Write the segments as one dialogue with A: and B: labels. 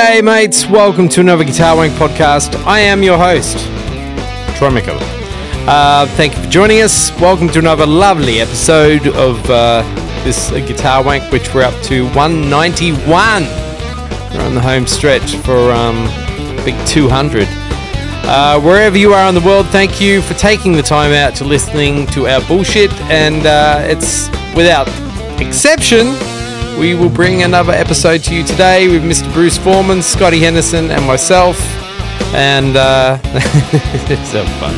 A: G'day, mates. Welcome to another Guitar Wank podcast. I am your host, Troy McCullough. Uh, thank you for joining us. Welcome to another lovely episode of uh, this Guitar Wank, which we're up to 191. We're on the home stretch for um, big 200. Uh, wherever you are in the world, thank you for taking the time out to listening to our bullshit. And uh, it's without exception, we will bring another episode to you today with Mr. Bruce Forman, Scotty Henderson, and myself. And uh, it's so fun.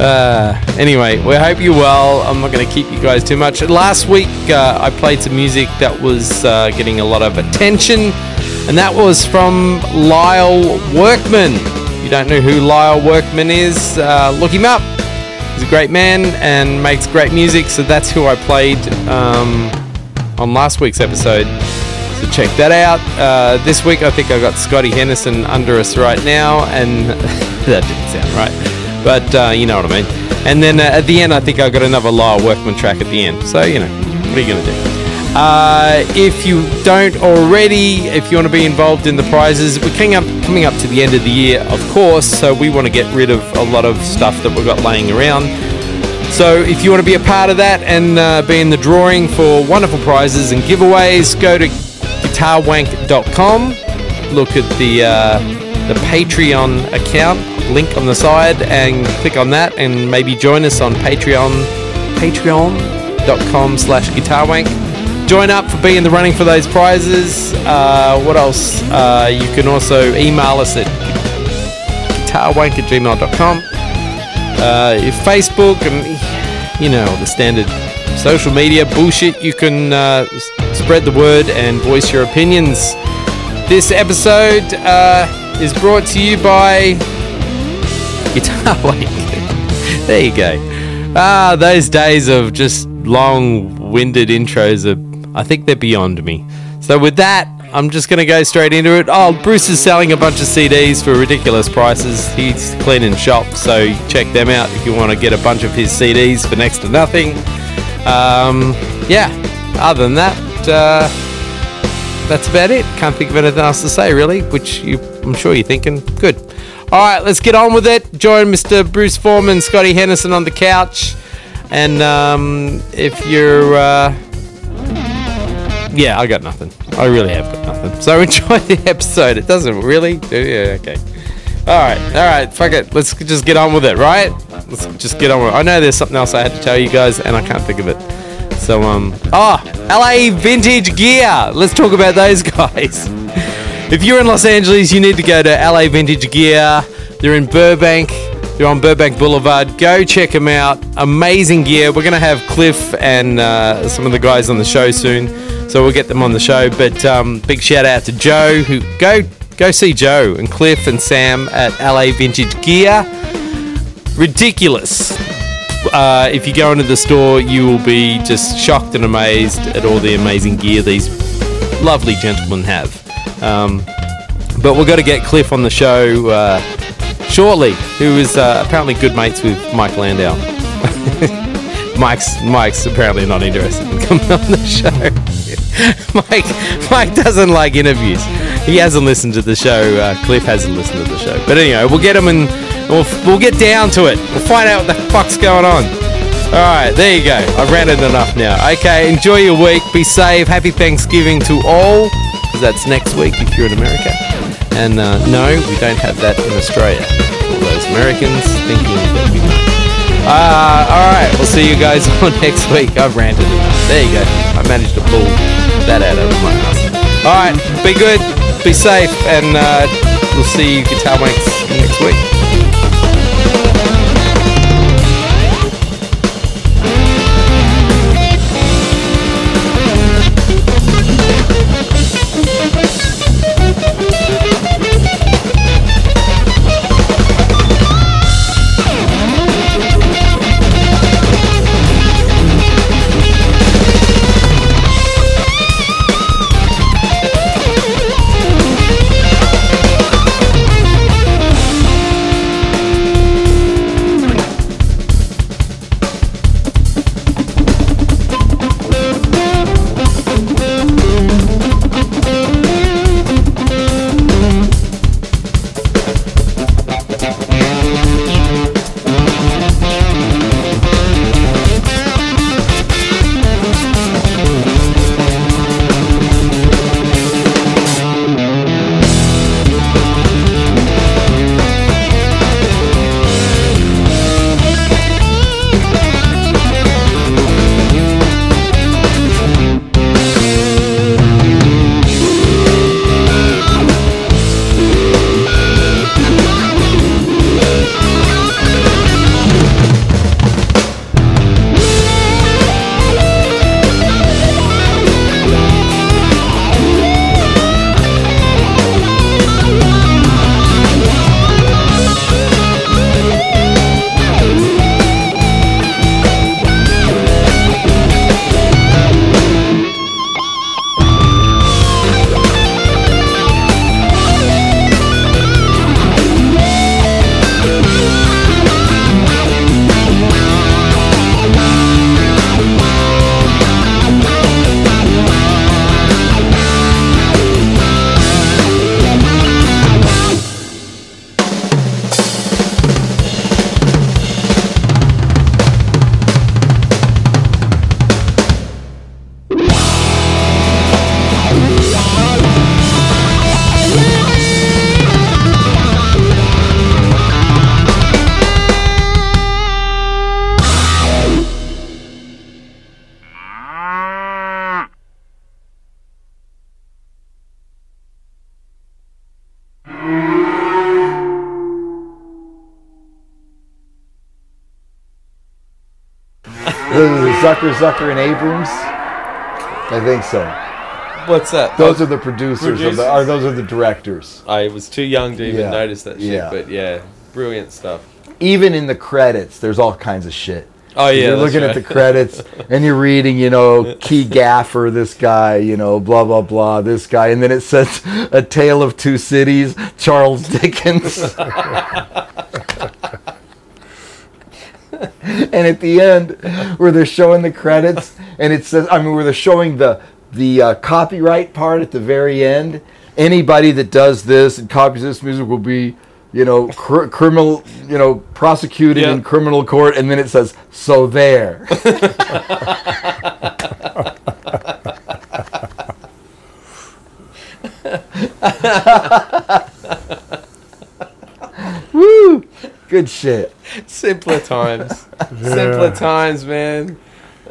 A: Uh, anyway, we hope you're well. I'm not going to keep you guys too much. Last week, uh, I played some music that was uh, getting a lot of attention, and that was from Lyle Workman. If you don't know who Lyle Workman is, uh, look him up. He's a great man and makes great music, so that's who I played um, on last week's episode. So check that out. Uh, this week, I think I got Scotty Henderson under us right now, and that didn't sound right, but uh, you know what I mean. And then uh, at the end, I think I got another Lyle Workman track at the end. So you know, what are you gonna do? Uh, if you don't already, if you want to be involved in the prizes, we're coming up coming up to the end of the year, of course. So we want to get rid of a lot of stuff that we've got laying around. So if you want to be a part of that and uh, be in the drawing for wonderful prizes and giveaways, go to guitarwank.com. Look at the uh, the Patreon account link on the side and click on that and maybe join us on Patreon. Patreon.com slash guitarwank. Join up for being in the running for those prizes. Uh, what else? Uh, you can also email us at guitarwank at gmail.com uh, Facebook and you know the standard social media bullshit. You can uh, spread the word and voice your opinions. This episode uh, is brought to you by Guitar Wank. there you go. Ah, those days of just long-winded intros are, I think they're beyond me. So with that, I'm just going to go straight into it. Oh, Bruce is selling a bunch of CDs for ridiculous prices. He's cleaning shop, so check them out if you want to get a bunch of his CDs for next to nothing. Um, yeah, other than that, uh, that's about it. Can't think of anything else to say, really, which you, I'm sure you're thinking. Good. All right, let's get on with it. Join Mr. Bruce Forman, Scotty Henderson on the couch. And um, if you're. Uh, yeah, I got nothing. I really have got nothing. So enjoy the episode. It doesn't really do. Yeah, okay. All right, all right. Fuck it. Let's just get on with it, right? Let's just get on with it. I know there's something else I had to tell you guys, and I can't think of it. So um. Oh, LA Vintage Gear. Let's talk about those guys. If you're in Los Angeles, you need to go to LA Vintage Gear. They're in Burbank. They're on Burbank Boulevard. Go check them out. Amazing gear. We're gonna have Cliff and uh, some of the guys on the show soon, so we'll get them on the show. But um, big shout out to Joe. Who go go see Joe and Cliff and Sam at LA Vintage Gear. Ridiculous. Uh, if you go into the store, you will be just shocked and amazed at all the amazing gear these lovely gentlemen have. Um, but we've got to get Cliff on the show uh, shortly, who is uh, apparently good mates with Mike Landau. Mike's Mike's apparently not interested in coming on the show. Mike Mike doesn't like interviews. He hasn't listened to the show. Uh, Cliff hasn't listened to the show. But anyway, we'll get him and we'll, we'll get down to it. We'll find out what the fuck's going on. All right, there you go. I've ranted enough now. Okay, enjoy your week. Be safe. Happy Thanksgiving to all, because that's next week if you're in America. And uh, no, we don't have that in Australia. All those Americans thinking that we know. Uh, all right, we'll see you guys on next week. I've ranted. There you go. I managed to pull that out of my ass. All right, be good, be safe, and uh, we'll see you Guitar Wanks next week.
B: Zucker, Zucker, and Abrahams. I think so.
A: What's that?
B: Those are the producers, Of the, or those are the directors.
A: I was too young to even
B: Yeah.
A: notice that shit,
B: Yeah.
A: but yeah, brilliant stuff.
B: Even in the credits, there's all kinds of shit.
A: Oh yeah,
B: you're looking at the credits and you're reading, you know, Key Gaffer, this guy, you know, blah blah blah, this guy, and then it says A Tale of Two Cities, Charles Dickens. and at the end, where they're showing the credits, and it says, I mean, where they're showing the the uh, copyright part at the very end. Anybody that does this and copies this music will be, you know, cr- criminal, you know, prosecuted
A: Yeah.
B: in criminal court, and then it says, "So there." Good shit.
A: Simpler times. Simpler times, man.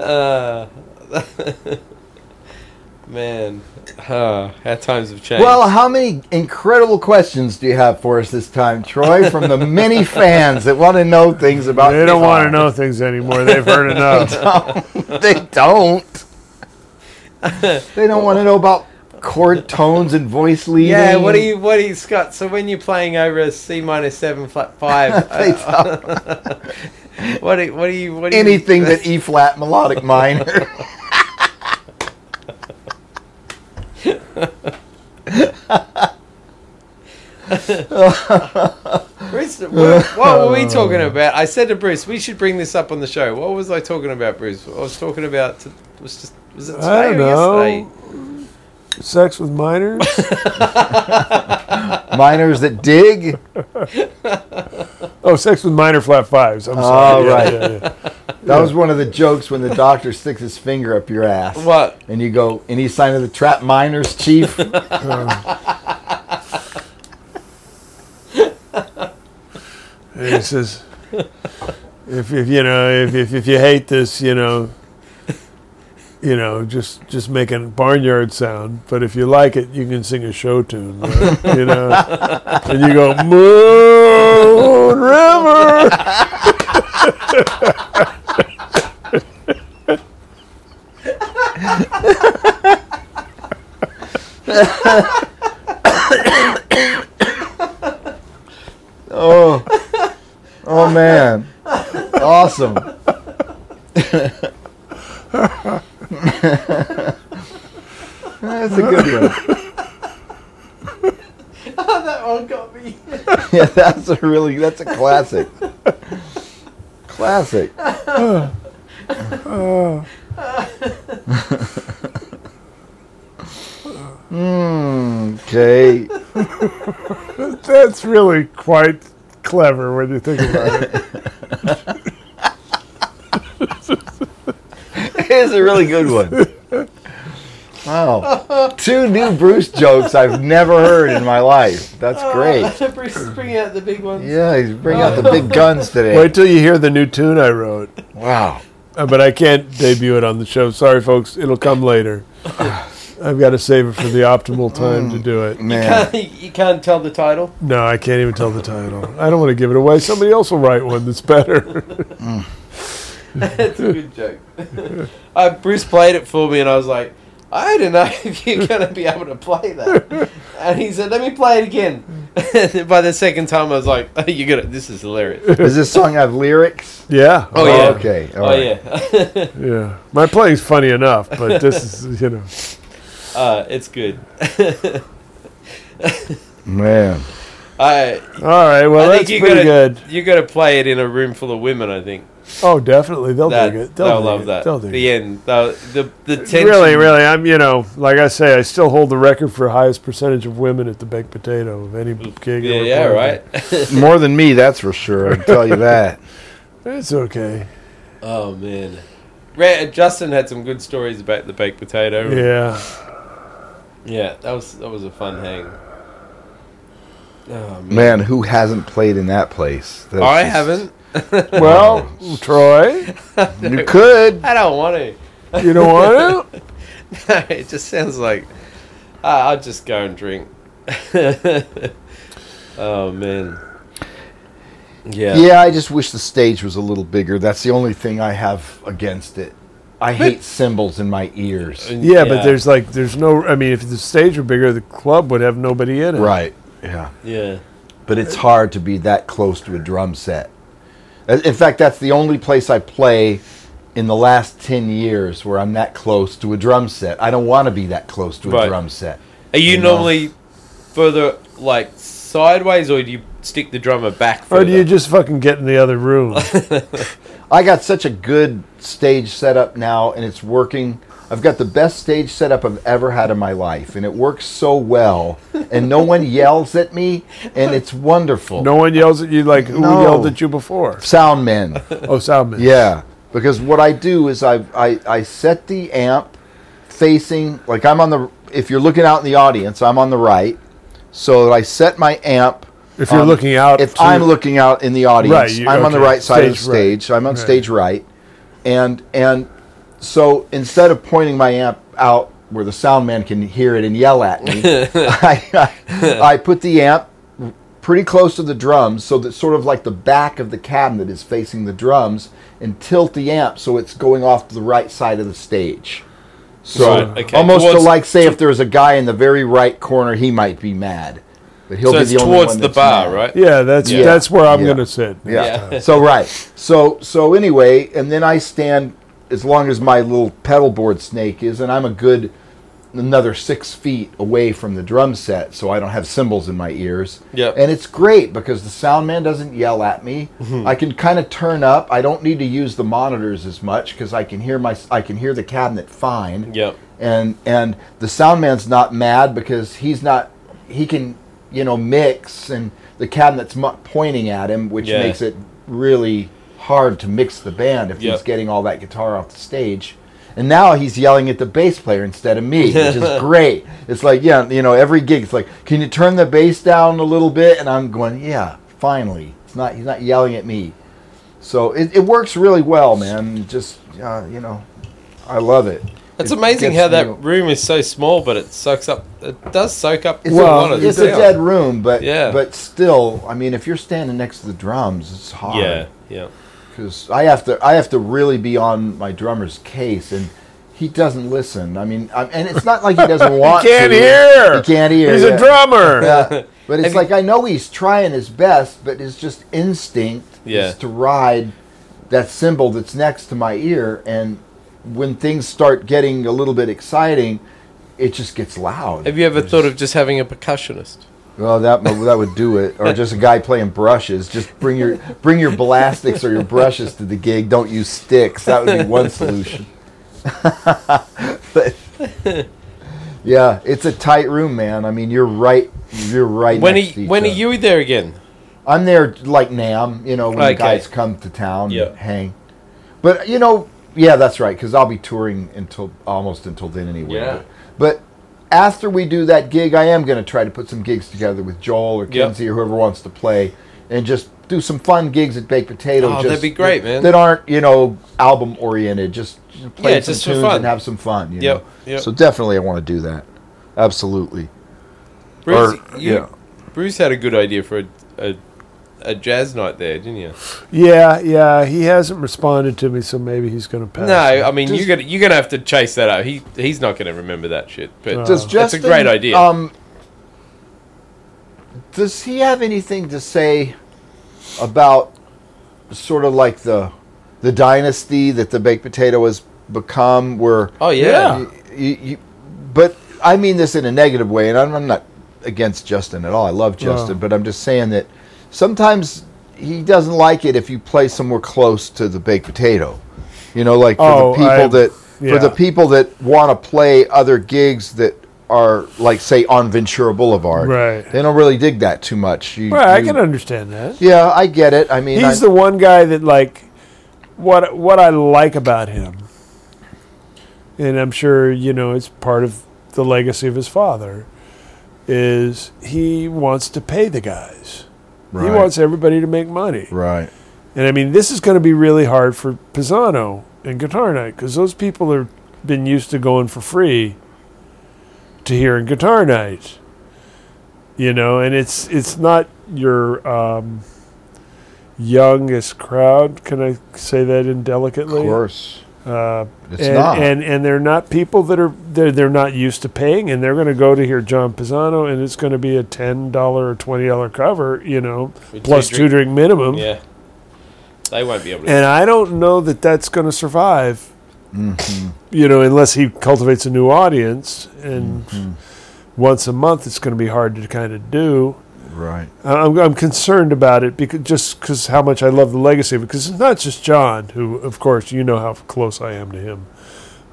A: uh, man, uh, how times have changed.
B: Well, how many incredible questions do you have for us this time, Troy, from the many fans that want to know things about
C: They don't want to know things anymore. They've heard enough.
B: they don't. They don't want to know about chord tones and voice leading.
A: yeah, what do you, what do you, Scott? So when you're playing over a C minor seven flat five, uh, what do, what do you, what do you,
B: Anything that E flat melodic minor.
A: Bruce, what, what were we talking about? I said to Bruce, we should bring this up on the show. What was I talking about, Bruce? I was talking about was just was it today
C: I don't
A: or
C: know.
A: yesterday?
C: Sex with minors?
B: Minors that dig.
C: Oh, sex with minor flat fives. I'm
B: Oh,
C: sorry. Yeah,
B: right.
C: yeah, yeah.
B: That was one of the jokes when the doctor sticks his finger up your ass.
A: What?
B: And you go, any sign of the trap miners, chief?
C: And he says, if, if you know, if, if, if you hate this, you know, you know, just just make a barnyard sound. But if you like it, you can sing a show tune, right? you know. And you go, Moon River.
B: Oh, oh man, awesome. That's a good one.
A: that one got me.
B: Yeah, that's a really that's a classic. Classic. Okay.
C: That's really quite clever when you think about it.
B: It's a really good one. Wow. Two new Bruce jokes I've never heard in my life. That's great.
A: Bruce is bringing out the big ones.
B: Yeah, he's bringing out the big guns today.
C: Wait till you hear the new tune I wrote.
B: Wow.
C: Uh, but I can't debut it on the show. Sorry, folks. It'll come later. I've got to save it for the optimal time to do it.
B: Man.
A: you can't tell the title.
C: No, I can't even tell the title. I don't want to give it away. Somebody else will write one that's better.
A: That's a good joke. uh, Bruce played it for me, and I was like, I don't know if you're going to be able to play that. And he said, "Let me play it again." And by the second time, I was like, oh, "You got it. This is hilarious."
B: Does this song have lyrics?
C: yeah.
A: Oh, yeah.
B: Okay. all
A: oh
B: right.
A: yeah,
C: Yeah. My playing's funny enough, but this is, you know.
A: uh, it's good.
B: Man.
A: I
C: All right. Well,
A: I
C: that's
A: think you
C: pretty
A: gotta
C: good.
A: you got to play it in a room full of women. I think
C: Oh, definitely. They'll
A: that
C: dig it.
A: they'll,
C: They'll, dig
A: love
C: it.
A: that.
C: They'll dig
A: the
C: it.
A: end, the the, the tension.
C: Really, really, I'm you know, like I say, I still hold the record for highest percentage of women at the baked potato of any gig.
A: Yeah,
C: ever
A: yeah, right.
B: More than me, that's for sure. I can tell you that.
C: It's okay.
A: oh man, Ra- Justin had some good stories about the baked potato.
C: Yeah.
A: yeah, that was that was a fun hang. Oh man,
B: Man, who hasn't played in that place? That's
A: I
B: just-
A: haven't.
C: Well, Troy,
B: You could.
A: I don't want to.
C: you don't want to?
A: it just sounds like uh, I'll just go and drink. oh man, Yeah.
B: Yeah, I just wish the stage was a little bigger. That's the only thing I have against it. I hate cymbals in my ears.
C: Yeah, but there's like there's no. I mean, if the stage were bigger, the club would have nobody in it.
B: Right. Yeah.
A: Yeah.
B: But it's hard to be that close to a drum set. Uh, In fact, that's the only place I play in the last 10 years where I'm that close to a drum set. I don't want to be that close to a
A: Right.
B: drum set.
A: Are you,
B: You know?
A: normally further like sideways, or do you stick the drummer back?
C: Or do you just fucking get in the other room?
B: I got such a good stage setup now, and it's working. I've got the best stage setup I've ever had in my life, and it works so well. And no one yells at me, and it's wonderful.
C: no one yells at you like who
B: No.
C: yelled at you before?
B: Sound men.
C: Oh, Soundman.
B: Yeah, because what I do is I, I I set the amp facing like I'm on the. If you're looking out in the audience, I'm on the right, so that I set my amp.
C: If you're looking out,
B: if
C: to-
B: I'm looking out in the audience,
C: Right, you-
B: I'm on the right side of the
C: stage right.
B: So I'm on
C: Right.
B: stage right, and and so instead of pointing my amp out where the sound man can hear it and yell at me, I, I, I put the amp pretty close to the drums so that sort of like the back of the cabinet is facing the drums and tilt the amp so it's going off to the right side of the stage. So
A: Right, okay.
B: almost to like say if there's a guy in the very right corner, he might be mad. But he'll
A: so
B: be
A: it's
B: the only
A: towards
B: one
A: the bar,
B: mad.
A: right?
C: yeah, that's
B: Yeah.
C: that's where I'm
B: Yeah.
C: gonna sit.
B: Yeah.
A: Yeah.
B: so right. So so anyway, and then I stand as long as my little pedal board snake is, and I'm a good another six feet away from the drum set, so I don't have cymbals in my ears.
A: Yep.
B: And it's great because the sound man doesn't yell at me.
A: Mm-hmm.
B: I can kind of turn up. I don't need to use the monitors as much because I can hear my I can hear the cabinet fine
A: Yep.
B: and and the sound man's not mad because he's not he can you know mix and the cabinet's pointing at him which
A: Yeah.
B: makes it really hard to mix the band if
A: Yep.
B: he's getting all that guitar off the stage and now he's yelling at the bass player instead of me which is great it's like yeah you know every gig it's like can you turn the bass down a little bit and i'm going yeah finally it's not he's not yelling at me so it, it works really well man just uh, you know i love it
A: It's
B: It
A: amazing how that room is so small, but it soaks up. It does soak up
B: It's,
C: Well,
B: it's a dead room, but
A: Yeah.
B: but still, I mean, if you're standing next to the drums, it's hard.
A: Yeah, yeah.
B: Because I have to I have to really be on my drummer's case, and he doesn't listen. I mean, I, and it's not like he doesn't want.
C: He can't
B: to.
C: hear.
B: He can't hear.
C: He's
B: yeah.
C: a drummer.
B: Yeah. But it's
A: Have you-
B: like I know he's trying his best, but it's just instinct
A: Yeah.
B: is to ride that cymbal that's next to my ear, and when things start getting a little bit exciting, it just gets loud.
A: Have you ever
B: It's
A: thought
B: just-
A: of just having a percussionist?
B: Well, that that would do it, or just a guy playing brushes. Just bring your bring your belastics or your brushes to the gig. Don't use sticks. That would be one solution. but yeah, it's a tight room, man. I mean, you're right. You're right.
A: When are,
B: next each
A: when are you there again?
B: I'm there like NAMM. You know, when
A: Okay.
B: the guys come to town
A: Yeah.
B: hang. But you know, yeah, that's right. Because I'll be touring until almost until then anyway.
A: Yeah.
B: But, but after we do that gig, I am going to try to put some gigs together with Joel or
A: Yep.
B: Or whoever wants to play, and just do some fun gigs at Baked Potato.
A: Oh,
B: just,
A: that'd be great, man.
B: That aren't you know album oriented. Just play
A: Yeah,
B: some
A: just
B: tunes and have some fun. You
A: Yep,
B: know?
A: yep.
B: So definitely, I want to do that. Absolutely.
A: Bruce,
B: Or-
A: you,
B: yeah.
A: Bruce had a good idea for a, a, a jazz night there, didn't you?
C: Yeah, yeah. He hasn't responded to me, so maybe he's going to pass.
A: No, I mean
B: Just-
A: you're gonna you're gonna have to chase that up. He he's not gonna remember that shit. But
C: No.
B: Does
A: that's
B: Justin,
A: a great idea.
B: Um, does he have anything to say about sort of like the the dynasty that the baked potato has become? Where
A: oh yeah,
C: yeah.
B: you, you, you- but I mean this in a negative way, and I'm, I'm not against Justin at all. I love Justin,
C: No.
B: but I'm just saying that sometimes he doesn't like it if you play somewhere close to the baked potato. You know, like for
C: Oh,
B: the people
C: I-
B: that for the people that want to play other gigs that are like say on Ventura Boulevard.
C: Right.
B: They don't really dig that too much. You,
C: Well, I can understand that.
B: Yeah, I get it. I mean,
C: He's
B: I-
C: the one guy that like what what I like about him, and I'm sure you know it's part of the legacy of his father, is he wants to pay the guys. He wants everybody to make money.
B: right.
C: And I mean, this is going to be really hard for Pisano and Guitar Night because those people have been used to going for free to hearing Guitar Night. You know, and it's it's not your um, youngest crowd. Can I say that indelicately?
B: Of course.
C: Uh,
B: It's
C: and,
B: not.
C: and and they're not people that are they're, they're not used to paying, and they're going to go to hear John Pisano, and it's going to be a ten dollar or twenty dollar cover, you know,
A: With
C: plus
A: two
C: two drink minimum.
A: Yeah. They won't be able to.
C: And I don't know that that's going to survive,
B: Mm-hmm.
C: you know, unless he cultivates a new audience. And
B: Mm-hmm.
C: once a month, it's going to be hard to kind of do.
B: Right.
C: Uh, I'm, I'm concerned about it because just because how much I love the legacy of it. Because it's not just John, who, of course, you know how close I am to him,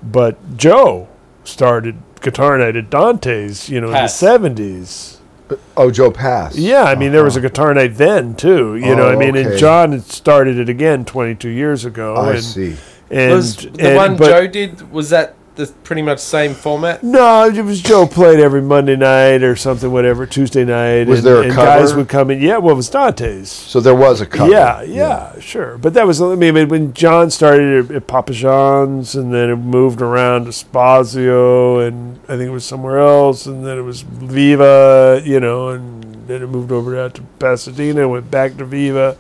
C: but Joe started guitar night at Dante's, you know,
A: Pass.
C: in the '70s.
B: Uh, oh, Joe Pass.
C: Yeah, I mean, there was a uh-huh. guitar night then too. You know,
B: Oh,
C: I mean, and. John had started it again 22 years ago.
B: I
C: and,
B: see.
C: And,
A: was the
C: and-
A: one
C: but-
A: Joe did, was that the pretty much same format?
C: No, it was Joe played every Monday night or something, whatever Tuesday night.
B: Was
C: and,
B: there a
C: and
B: cover?
C: guys would come in. Yeah, well, it was Dante's.
B: So there was a cover.
C: Yeah, yeah, sure. But that was I mean when John started at, at Papa John's and then it moved around to Spazio and I think it was somewhere else and then it was Viva, you know, and then it moved over out to Pasadena and went back to Viva.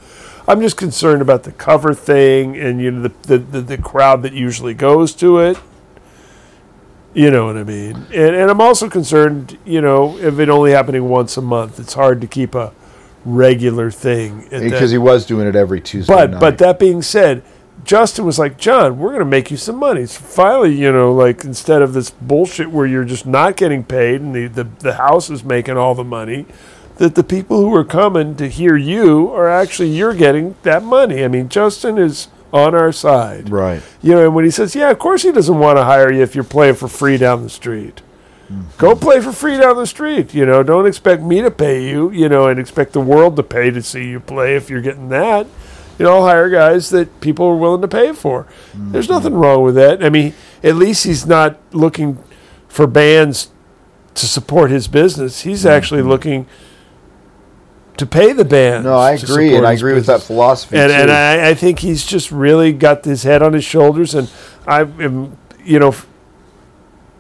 C: I'm just concerned about the cover thing and you know the the, the, the crowd that usually goes to it. You know what I mean? And and I'm also concerned, you know, if it only happening once a month, it's hard to keep a regular thing
B: Because he was doing it every Tuesday
C: but
B: night.
C: but that being said, Justin was like, John, we're going to make you some money. So finally, you know, like instead of this bullshit where you're just not getting paid and the, the, the house is making all the money, that the people who are coming to hear you are actually you're getting that money. I mean, Justin is on our side.
B: right.
C: You know, and when he says, "Yeah, of course he doesn't want to hire you if you're playing for free down the street." Mm-hmm. Go play for free down the street. You know, don't expect me to pay you. You know, and expect the world to pay to see you play if you're getting that. You know, I'll hire guys that people are willing to pay for. There's mm-hmm. nothing wrong with that. I mean, at least he's not looking for bands to support his business. He's mm-hmm. actually looking to pay the band.
B: No, I agree, and I agree with that philosophy
C: and and I, I think he's just really got his head on his shoulders, and I am, you know,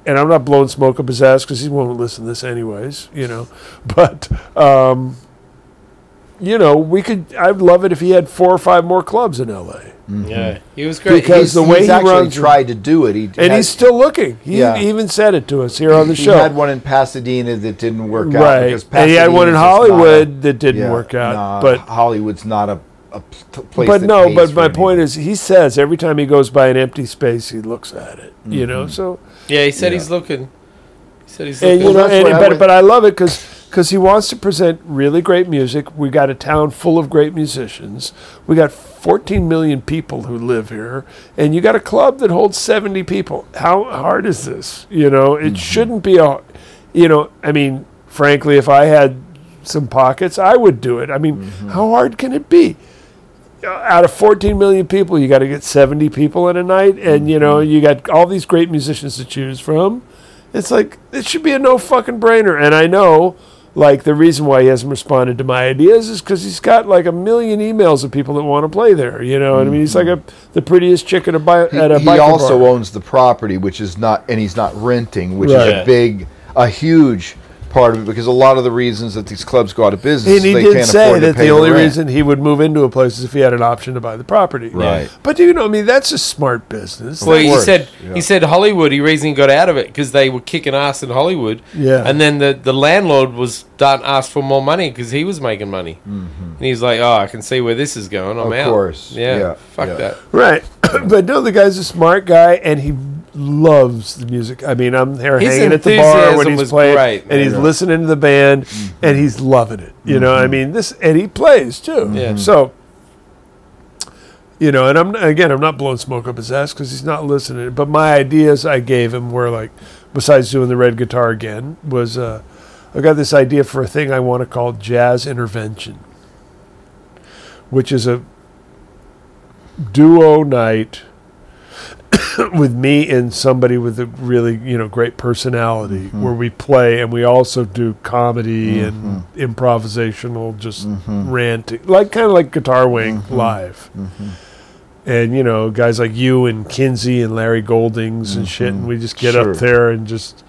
C: and I'm not blowing smoke up his ass because he won't listen to this anyways, you know, but um, you know, we could. I'd love it if he had four or five more clubs in L.A. Mm-hmm.
A: Yeah. He was great.
C: Because
B: he's,
C: the way
B: he's
C: he
B: actually
C: runs-
B: tried to do it. He
C: and
B: had,
C: he's still looking. He
B: Yeah.
C: even said it to us here on the
B: he
C: show.
B: He had one in Pasadena that didn't work out.
C: right,
B: because
C: and he had one in
B: Pasadena's just not
C: Hollywood that didn't
B: yeah,
C: work out,
B: nah,
C: but
B: Hollywood's not a place.
C: but
B: that
C: no,
B: pays
C: but
B: for
C: my
B: anything.
C: point is, he says every time he goes by an empty space, he looks at it. You know, mm-hmm. so
A: yeah, he said
B: Yeah.
A: he's looking. He said he's
C: and you know, and,
B: what I
C: but
B: would-
C: but I love it because he wants to present really great music. We got a town full of great musicians. We got 14 million people who live here, and you got a club that holds 70 people. How hard is this? You know, it mm-hmm. shouldn't be a. You know, I mean, frankly, if I had some pockets, I would do it. I mean, mm-hmm. how hard can it be? Uh, out of 14 million people, you got to get 70 people in a night, and you know mm-hmm. you got all these great musicians to choose from. It's like it should be a no fucking brainer. And I know, like the reason why he hasn't responded to my ideas is because he's got like a million emails of people that want to play there. You know, what I mean, he's like a mm-hmm. the prettiest chick at a bi-
B: He,
C: at a
B: he also
C: bar.
B: owns the property, which is not, and he's not renting, which
C: Right.
B: is a big, a huge part of it. Because a lot of the reasons that these clubs go out of business,
C: And
B: is
C: he
B: they
C: did
B: can't
C: say
B: afford to
C: that
B: pay
C: the only
B: rent.
C: reason he would move into a place is if he had an option to buy the property.
B: Right.
C: But you know, I mean, that's a smart business.
A: Well, he
B: course,
A: said
B: yeah.
A: he said Hollywood. He reason he got out of it because they were kicking ass in Hollywood.
C: Yeah.
A: and then the, the landlord was done asked for more money because he was making money, mm-hmm. and he's like, "Oh, I can see where this is going. I'm out.
B: Of course.
A: yeah,
B: Yeah,
A: fuck
B: yeah.
A: that.
C: Right. but no, the guy's a smart guy and he loves the music. I mean, I'm there
A: His
C: hanging at the bar when he's
A: was
C: playing
A: great,
C: and he's
B: man.
C: listening to the band mm-hmm. and he's loving it. You know, I mm-hmm. mean, this and he plays too.
A: Yeah. Mm-hmm.
C: So you know, and I'm again, I'm not blowing smoke up his ass because he's not listening. But my ideas I gave him were like, besides doing the red guitar again, was uh, I got this idea for a thing I want to call jazz intervention, which is a duo night with me and somebody with a really you know great personality mm-hmm. where we play and we also do comedy mm-hmm. and improvisational just mm-hmm. ranting like kind of like guitar wank live and you know guys like you and kinsey and larry goldings and shit and we just get
B: Sure.
C: up there and just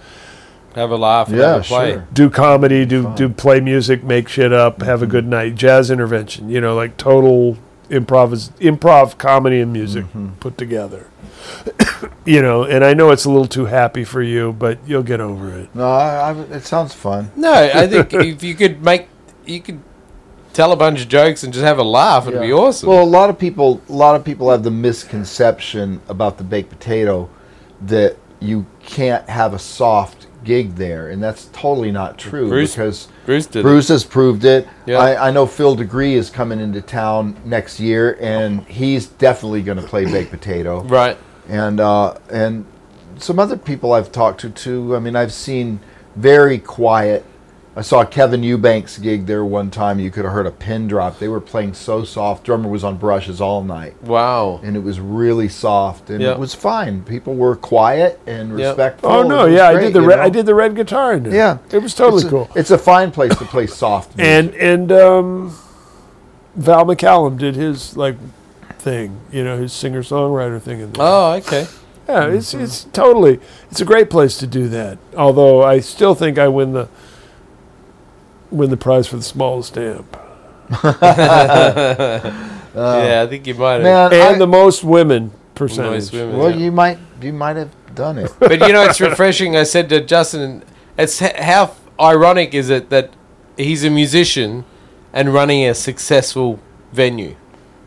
A: Have a laugh. And
B: Yeah,
A: have a play.
B: sure.
C: do comedy, do
B: Fun.
C: do play music, make shit up, have a good night, jazz intervention. You know, like total improv is improv comedy and music mm-hmm. put together. you know, and I know it's a little too happy for you, but you'll get over it.
B: No, I, I, it sounds fun.
A: No, I think if you could make, you could tell a bunch of jokes and just have a laugh, it'd be awesome.
B: Well, a lot of people, a lot of people have the misconception about the baked potato that you can't have a soft gig there, and that's totally not true
A: Bruce
B: because
A: Bruce did.
B: Bruce has proved it.
A: Yeah.
B: I, I know Phil deGruy is coming into town next year, and he's definitely going to play baked potato.
A: right.
B: and uh, and some other people I've talked to too. I mean, I've seen very quiet. I saw Kevin Eubanks gig there one time. You could have heard a pin drop. They were playing so soft. Drummer was on brushes all night,
A: Wow.
B: and it was really soft, and
A: Yeah.
B: it was fine. People were quiet and
A: Yeah.
B: respectful.
C: Oh no,
B: It was
C: yeah, I did the red,
B: know?
C: I did the red guitar in there.
B: Yeah,
C: it was totally
B: it's a,
C: cool.
B: It's a fine place to play soft. music.
C: And and um, Val McCallum did his like thing, you know, his singer songwriter thing in there.
A: Oh, okay.
C: Yeah, it's it's totally it's a great place to do that. Although I still think I win the win the prize for the smallest amp
A: yeah, uh, I think you might have.
B: man,
C: and
B: I-
C: the most women percentage.
A: Most women,
B: well,
A: yeah.
B: you might you might have done it.
A: But you know, it's refreshing. I said to Justin, it's how ironic is it that he's a musician and running a successful venue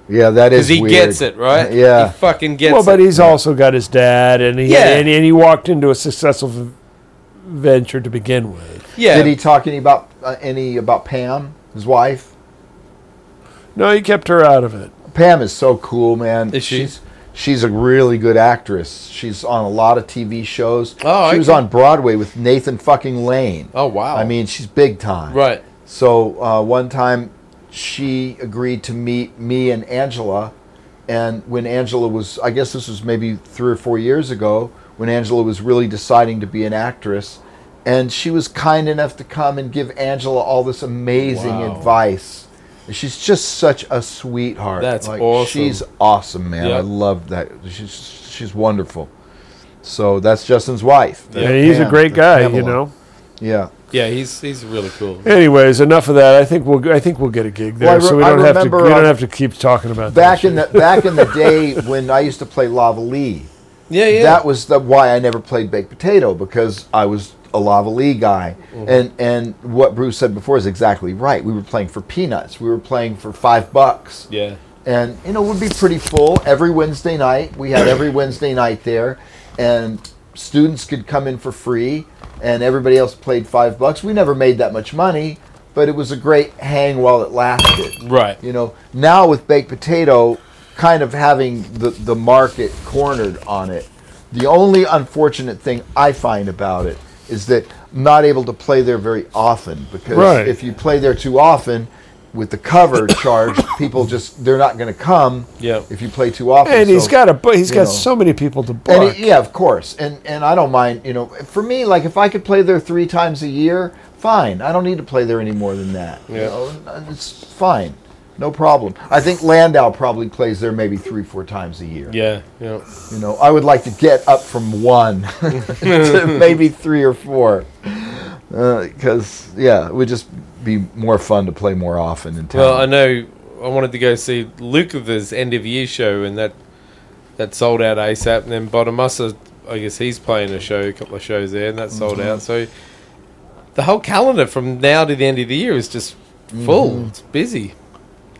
B: Yeah, that is
A: because he
B: weird.
A: gets it right.
B: Yeah.
A: he fucking gets
C: well, but
A: it.
C: he's also got his dad, and he
A: Yeah.
C: and, and he walked into a successful v- venture to begin with.
A: Yeah.
B: Did he talk any about uh, any about Pam, his wife?
C: No, he kept her out of it.
B: Pam is so cool, man.
A: Is she?
B: She's she's a really good actress. She's on a lot of TV shows.
A: Oh,
B: she was
A: okay.
B: on Broadway with Nathan fucking Lane.
A: Oh wow.
B: I mean, she's big time.
A: right.
B: So uh, one time, she agreed to meet me and Angela, and when Angela was, I guess this was maybe three or four years ago, when Angela was really deciding to be an actress, and she was kind enough to come and give Angela all this amazing
A: Wow.
B: advice. And She's just such a sweetheart.
A: That's awesome.
B: She's awesome, man.
A: Yep.
B: I love that. She's she's wonderful. So that's Justin's wife.
A: Yeah.
C: and he's a great
B: that's
C: guy, you know.
B: Yeah.
A: Yeah, he's he's really cool.
C: Anyways, enough of that. I think we'll I think we'll get a gig there,
B: Well, re-
C: so we don't have to we don't
B: uh,
C: have to keep talking about
B: Back
C: that
B: in the back in the day when I used to play La Ve Lee,
A: Yeah, yeah.
B: that was the why I never played baked potato because I was a La Ve Lee guy.
A: Mm-hmm.
B: And and what Bruce said before is exactly right. We were playing for peanuts. We were playing for five bucks.
A: yeah.
B: And you know, it would be pretty full every Wednesday night. We had every Wednesday night there and students could come in for free and everybody else played five bucks. We never made that much money, but it was a great hang while it lasted.
A: Right.
B: You know, now with baked potato, kind of having the, the market cornered on it, the only unfortunate thing I find about it is that I'm not able to play there very often because
C: Right.
B: if you play there too often, with the cover charge, people just they're not going to come
A: Yeah.
B: if you play too often.
C: and he's got a bu- he's
B: you
C: got
B: know.
C: so many people to
B: and
C: book.
B: it- yeah, of course, and and I don't mind. You know, for me, like if I could play there three times a year, fine. I don't need to play there any more than that. You
A: Yeah.
B: know, uh, it's fine, no problem. I think Landau probably plays there maybe three, four times a year.
A: Yeah. Yeah.
B: You know, I would like to get up from one to maybe three or four, because yeah, it would just be more fun to play more often in town.
A: Well, I know I wanted to go see Lukather's end of year show, and that that sold out ASAP. And then Bonamassa, I guess he's playing a show, a couple of shows there, and that sold
B: Mm-hmm.
A: out. So the whole calendar from now to the end of the year is just full.
B: Mm-hmm.
A: It's busy.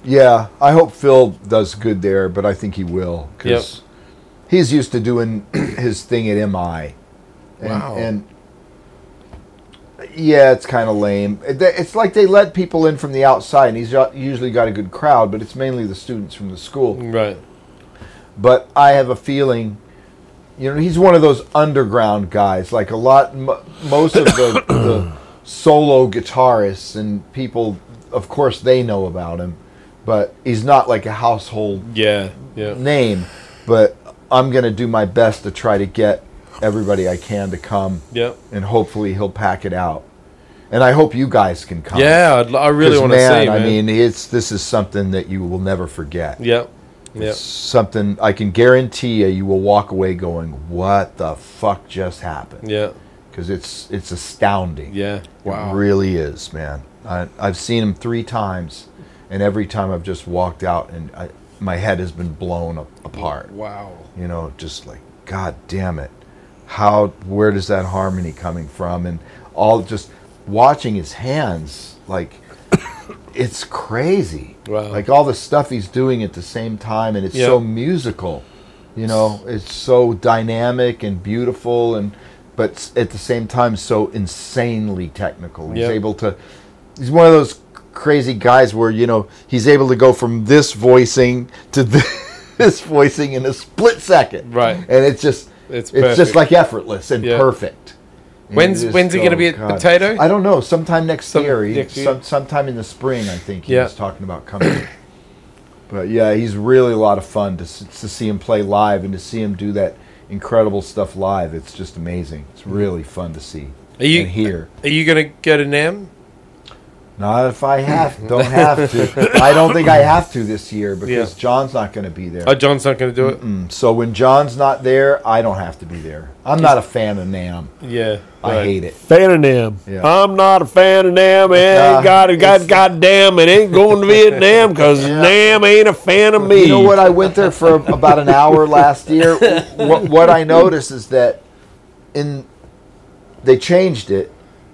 B: Yeah, I hope Phil does good there, but I think he will because he's used to doing his thing at MI. And,
A: Wow.
B: And yeah, it's kind of lame. It's like they let people in from the outside, and he's usually got a good crowd, but it's mainly the students from the school.
A: Right.
B: But I have a feeling, you know, he's one of those underground guys. Like a lot, mo most of the, the solo guitarists and people, of course, they know about him, but he's not like a household
A: Yeah. Yeah.
B: name. But I'm going to do my best to try to get everybody I can to come,
A: Yep.
B: and hopefully he'll pack it out. And I hope you guys can come.
A: Yeah. I'd, I really want to see. Man.
B: I mean, it's this is something that you will never forget
A: Yep. Yep.
B: something I can guarantee you you will walk away going, "What the fuck just happened?"
A: Yeah.
B: Because it's it's astounding.
A: Yeah. Wow.
B: It really is, man. I, I've seen him three times, and every time I've just walked out, and I, my head has been blown apart.
A: Wow.
B: You know, just like God damn it, how where does that harmony coming from? And all just watching his hands, like it's crazy.
A: Wow.
B: Like all the stuff he's doing at the same time, and it's
A: Yeah.
B: so musical. You know, it's so dynamic and beautiful, and but at the same time so insanely technical. He's able to. He's one of those crazy guys where you know he's able to go from this voicing to this voicing in a split second.
A: Right.
B: And it's just
A: It's
B: it's, just like effortless and
A: Yeah.
B: perfect. And
A: When's- when's he gonna be at
B: God.
A: Potato?
B: I don't know. Sometime next
A: Some-
B: year.
A: Next year?
B: Some, sometime in the spring, I think he
A: Yeah.
B: was talking about coming. but yeah, he's really a lot of fun to to see him play live and to see him do that incredible stuff live. It's just amazing. It's mm. really fun to see
A: Are you
B: here?
A: Are you going to go to NAMM?
B: Not if I have don't have to. I don't think I have to this year because
A: Yeah.
B: John's not going to be there.
A: Oh, John's not going to do it.
B: Mm, So when John's not there, I don't have to be there. I'm not a fan of NAMM.
A: Yeah,
B: I
A: right.
B: hate it.
C: Fan of them.
B: Yeah.
C: I'm not a fan of them. It
B: Nah,
C: ain't got, got,
B: it's-
C: goddamn, it ain't going to Vietnam because
B: Yeah.
C: Nam ain't a fan of me.
B: You know what? I went there for about an hour last year. What, what I noticed is that in they changed it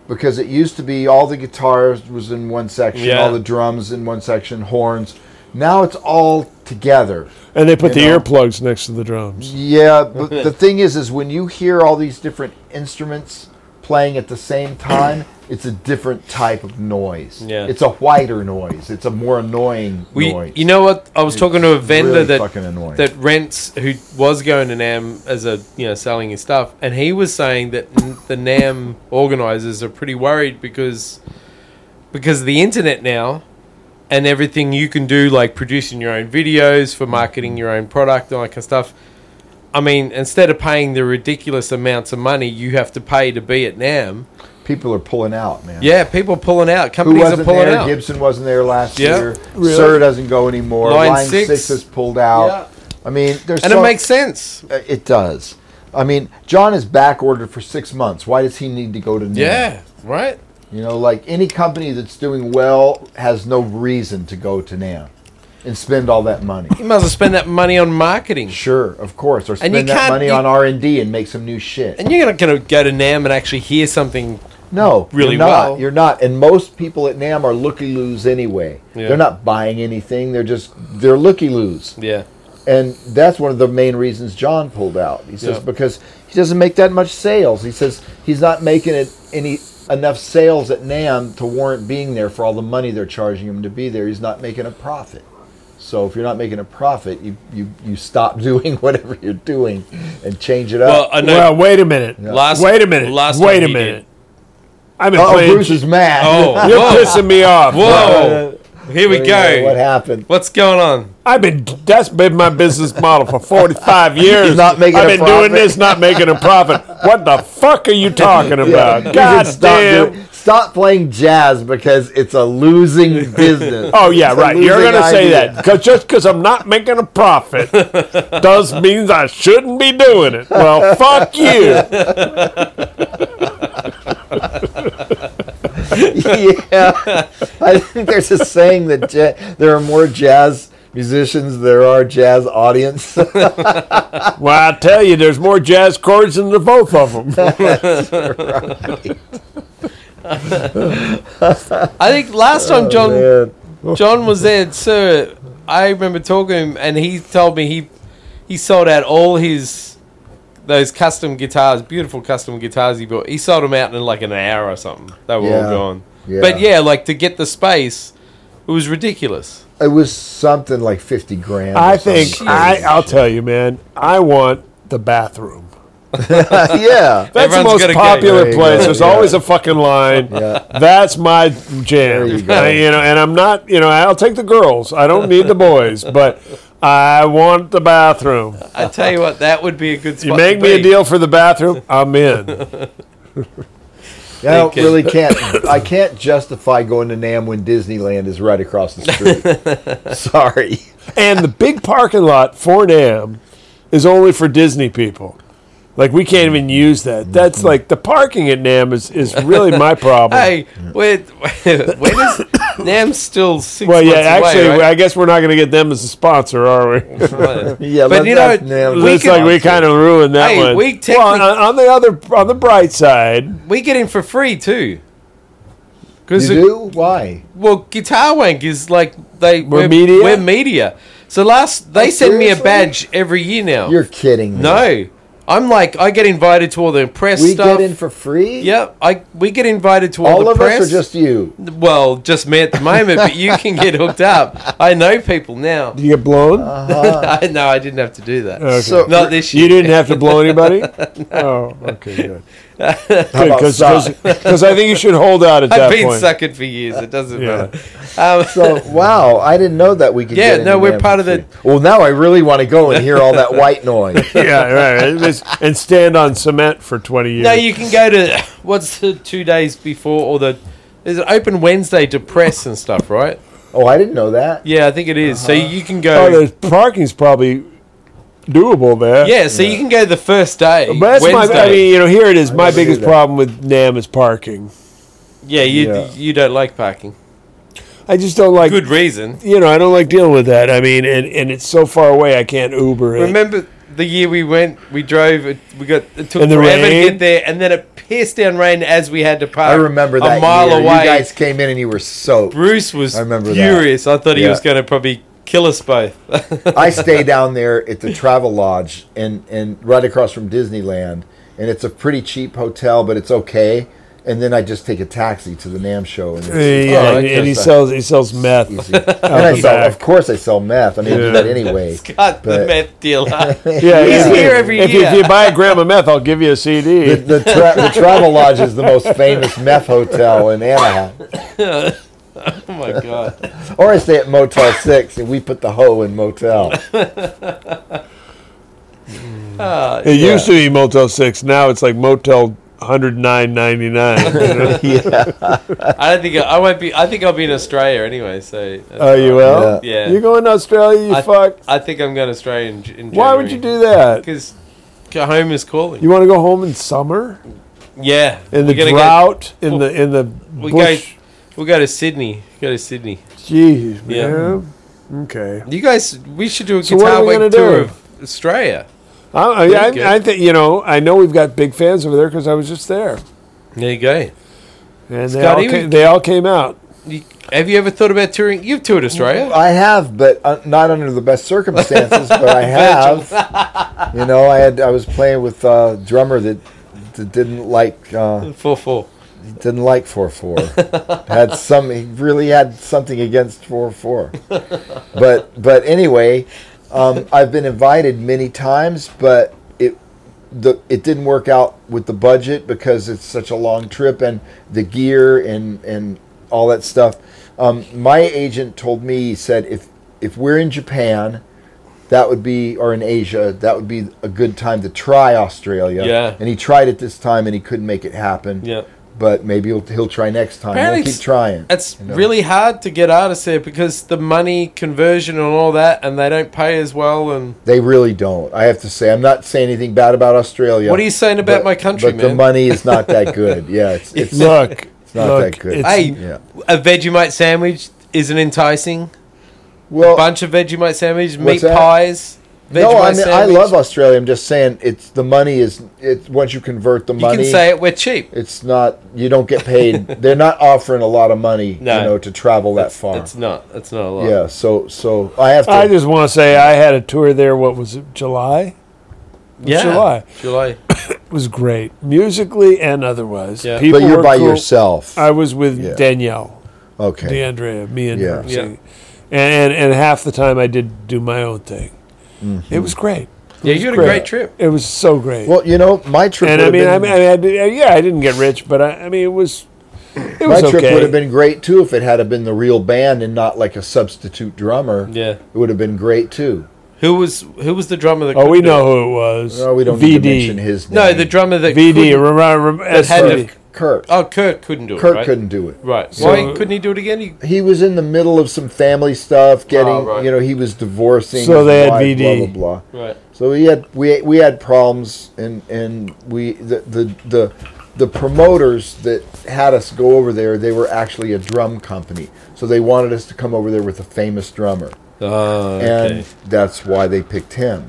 B: because it used to be all the guitars was in one section,
A: Yeah.
B: all the drums in one section, horns. Now it's all together.
C: and they put the
B: know.
C: earplugs next to the drums.
B: Yeah, but the thing is, is when you hear all these different instruments playing at the same time, it's a different type of noise.
A: Yeah.
B: it's a whiter noise. It's a more annoying
A: We,
B: noise.
A: you know what? I was talking to a vendor
B: really
A: that that rents who was going to NAMM as a you know selling his stuff, and he was saying that the NAMM organizers are pretty worried because because of the internet now and everything you can do, like producing your own videos for marketing your own product and all that kind of stuff. I mean, instead of paying the ridiculous amounts of money you have to pay to be at NAMM,
B: People are pulling out, man.
A: yeah, people are pulling out. Companies are
B: wasn't
A: pulling
B: there?
A: out.
B: Gibson wasn't there last
A: Yeah.
B: year.
C: Really?
B: Sir doesn't go anymore.
A: Line
B: Line,
A: six.
B: six. has pulled out.
A: Yeah.
B: I mean, there's
A: and
B: so,
A: it makes sense.
B: uh, it does. I mean, John is back ordered for six months. Why does he need to go to? NAMM?
A: Yeah, right.
B: You know, like any company that's doing well has no reason to go to NAMM and spend all that money.
A: You might as well spend that money on marketing.
B: Sure, of course, or spend that money
A: you-
B: on R and D and make some new shit.
A: And you're not going to go to NAMM and actually hear something.
B: No,
A: really
B: you're not.
A: well.
B: You're not. And most people at NAMM are looky loos anyway.
A: Yeah.
B: They're not buying anything. They're just they're looky loos.
A: Yeah.
B: And that's one of the main reasons John pulled out. He says
A: Yeah.
B: because he doesn't make that much sales. He says he's not making it any enough sales at NAMM to warrant being there for all the money they're charging him to be there. He's not making a profit. So if you're not making a profit, you you, you stop doing whatever you're doing and change it up.
A: I know.
C: Well, wait a minute.
A: Last-
C: wait a minute.
A: last
C: wait a minute. I'm been
B: oh. Bruce is mad.
A: Oh,
C: You're
A: whoa.
C: pissing me off.
A: Whoa. Here we go.
B: What happened?
A: What's going on?
C: I've been that's been my business model for 45 years.
B: not making
C: I've
B: a
C: been
B: profit.
C: doing this, not making a profit. What the fuck are you talking about?
B: You
C: God
B: should stop,
C: damn.
B: Stop playing jazz because it's a losing business.
C: Oh yeah,
B: It's
C: right. You're gonna say that because just because I'm not making a profit does means I shouldn't be doing it. Well, fuck you.
B: yeah, I think there's a saying that ja- there are more jazz musicians than there are jazz audience.
C: Well, I tell you, there's more jazz chords than the both of them.
A: I think last time oh, John
B: Man.
A: John was there, sir. I remember talking to him, and he told me he he sold out all his those custom guitars, beautiful custom guitars he bought. He sold them out in like an hour or something. They were
B: Yeah.
A: all gone.
B: Yeah.
A: But yeah, like to get the space, it was ridiculous.
B: It was something like fifty grand.
C: I think
B: something
C: I, I'll tell you, man. I want the bathroom.
B: yeah.
C: That's the most popular
B: There you
C: place.
B: go,
C: There's
B: yeah.
C: always a fucking line.
B: Yeah.
C: That's my jam.
B: There you go.
C: Uh, you know, and I'm not. You know, I'll take the girls. I don't need the boys, but I want the bathroom.
A: I tell you what, that would be a good spot.
C: You make
A: to
C: me a deal for the bathroom, I'm in.
B: I don't really can't. I can't justify going to NAMM when Disneyland is right across the street. Sorry.
C: And the big parking lot for NAMM is only for Disney people. Like we can't even use that. That's like the parking at NAMM is, is really my problem.
A: Hey, where, when is NAMM's still six
C: well, yeah,
A: months
C: actually,
A: away, right?
C: I guess we're not going to get them as a sponsor, are we?
B: Yeah,
A: but
B: let's
A: you know,
B: ask Nam
A: we
C: It's
A: can-
C: like we kind of ruined that
A: Hey,
C: one.
A: we
C: well, on, on the other, on the bright side,
A: we get in for free too.
B: You
A: Because
B: do? Why?
A: well, Guitar Wank is like they
C: We're media?
A: We're media. So last they
B: Oh,
A: send me a
B: seriously?
A: badge every year now.
B: You're kidding me.
A: no, I'm like I get invited to all the press
B: We
A: stuff.
B: get in for free?
A: Yep, I we get invited to all,
B: All
A: the
B: of
A: press.
B: us or just you?
A: well, just me at the moment, but you can get hooked up. I know people now.
C: do you get blown?
B: Uh-huh.
A: No, I didn't have to do that.
C: Okay.
B: So-
A: Not this year.
C: you didn't have to blow anybody? Oh, okay, good.
B: How?
C: Because I think you should hold out at that point.
A: I've been
C: point.
A: sucking for years. It doesn't
C: Yeah.
A: matter. Um,
B: So wow, I didn't know that we could.
A: Yeah,
B: get
A: no, we're part of the-
B: Well, now I really want to go and hear all that white noise.
C: yeah, right. This- And stand on cement for 20 years.
A: no, you can go to what's the two days before or the there's an open Wednesday to press and stuff, right?
B: Oh, I didn't know that.
A: Yeah, I think it is. So you can go.
C: oh,
A: go.
C: the parking's probably doable there.
A: yeah, so you can go the first day.
C: But that's my, I mean, you know, here it is. My biggest problem with NAMM is parking.
A: yeah, you
B: Yeah.
A: you don't like parking.
C: I just don't like,
A: Good reason.
C: you know, I don't like dealing with that. I mean, and, and it's so far away, I can't Uber it.
A: Remember the year we went, we drove, it, we got it took
C: In the
A: forever
C: rain?
A: to get there, and then it pissed down rain as we had to park.
B: I remember that
A: a mile
B: year.
A: away.
B: You guys came in and you were soaked.
A: Bruce was
B: I remember that.
A: furious. I thought he
B: Yeah.
A: was going to probably kill us both.
B: I stay down there at the Travelodge and and right across from Disneyland, and it's a pretty cheap hotel, but it's okay. And then I just take a taxi to the NAMM show, and it's,
C: yeah,
A: Oh,
C: and, and he sells he sells meth.
B: and I sell, of course, I sell meth. I mean, I do that anyway.
A: Got the meth dealer.
C: Yeah,
A: He's
C: yeah.
A: here every
C: if, you- if
A: year.
C: you buy a gram of meth, I'll give you a CD.
B: The, the, tra- the Travelodge is the most famous meth hotel in Anaheim.
A: oh my god!
B: Or I stay at Motel 6 and we put the hoe in motel.
A: Uh,
C: it used to be Motel Six. Now it's like Motel Hundred Nine Ninety Nine.
B: yeah.
A: I don't think I, I won't be. I think I'll be in Australia anyway. So
C: Oh, you
A: fine.
C: will?
A: Yeah.
C: You're going to Australia? You
A: I,
C: fuck.
A: I think I'm going to Australia in, in
C: Why would you do that?
A: Because home is calling.
C: You want to go home in summer
A: yeah,
C: in the
A: we're gonna
C: drought in the in the
A: we
C: bush?
A: Go, we'll go to Sydney. Go to Sydney.
C: Jeez,
A: Yeah.
C: man. Okay.
A: You guys, we should do a
C: So what
A: guitar
C: are we
A: week
C: gonna
A: tour
C: do?
A: of Australia.
C: I,
A: Pretty good.
C: I, I think you know. I know we've got big fans over there because I was just there,
A: There you go.
C: and they
A: Scotty,
C: all came, they all came out.
A: You, have you ever thought about touring? You've toured Australia.
B: I have, but uh, not under the best circumstances. but I have. you know, I had I was playing with a drummer that, that didn't like uh,
A: Four four.
B: Didn't like four four. had some he really had something against four four. But but anyway, um, I've been invited many times, but it the it didn't work out with the budget because it's such a long trip and the gear and and all that stuff. Um, my agent told me he said if if we're in Japan, that would be or in Asia, that would be a good time to try Australia.
A: Yeah.
B: And he tried it this time and he couldn't make it happen.
A: Yeah.
B: But maybe he'll, he'll try next time.
A: Apparently
B: We'll keep trying.
A: It's
B: you know.
A: really hard to get artists there because the money conversion and all that, and they don't pay as well. And
B: They really don't. I have to say, I'm not saying anything bad about Australia.
A: What are you saying about
B: but-
A: my country,
B: But the money is not that good. Yeah, it's, it's
C: Look,
B: not
C: look,
B: that good.
A: hey,
B: yeah.
A: a Vegemite sandwich isn't enticing.
B: Well, a
A: bunch of Vegemite sandwiches, meat
B: that?
A: pies. Vegemite
B: no, I mean I love Australia. I'm just saying it's the money is it's once you convert the
A: You
B: money.
A: You can say it. We're cheap.
B: it's not you don't get paid. They're not offering a lot of money,
A: No.
B: you know, to travel that far.
A: It's not. It's not a lot.
B: yeah, so so I have to.
C: I just want to say I had a tour there. What was it? July.
A: yeah.
C: July.
A: July.
C: It was great, musically and otherwise.
A: Yeah.
C: People
B: but you're by
C: cool.
B: yourself.
C: I was with
B: Yeah.
C: Danielle,
B: okay.
C: DeAndrea, me and
B: Yeah.
C: her.
A: Yeah.
C: And, and and half the time I did do my own thing.
B: Mm-hmm.
C: It was great.
A: Yeah, you had a
C: great.
A: great trip.
C: It was so great.
B: Well, you know, my trip.
C: and I mean,
B: have
C: I mean, I had to, yeah, I didn't get rich, but I, I mean, it was it
B: my
C: was
B: trip
C: okay.
B: would have been great too if it had been the real band and not like a substitute drummer.
A: Yeah.
B: It would have been great too.
A: Who was who was the drummer that?
C: oh, we know
A: it?
C: who it was.
B: No, we don't
C: VD.
B: need to mention his name.
A: No, the drummer that
C: VD.
A: couldn't-
C: Rem- rem-
A: that had to
B: Kurt.
A: Oh, Kurt couldn't do it.
B: Kurt
A: right?
B: couldn't do it.
A: Right.
C: So-
A: Why couldn't he do it again? He,
B: He was in the middle of some family stuff, oh, getting
A: Oh, right.
B: you know he was divorcing.
C: So they had
B: wife,
C: VD.
B: Blah blah blah.
A: right.
B: So we had we we had problems, and and we the the the, the promoters that had us go over there, they were actually a drum company, so they wanted us to come over there with a famous drummer,
A: Oh,
B: and that's why they picked him.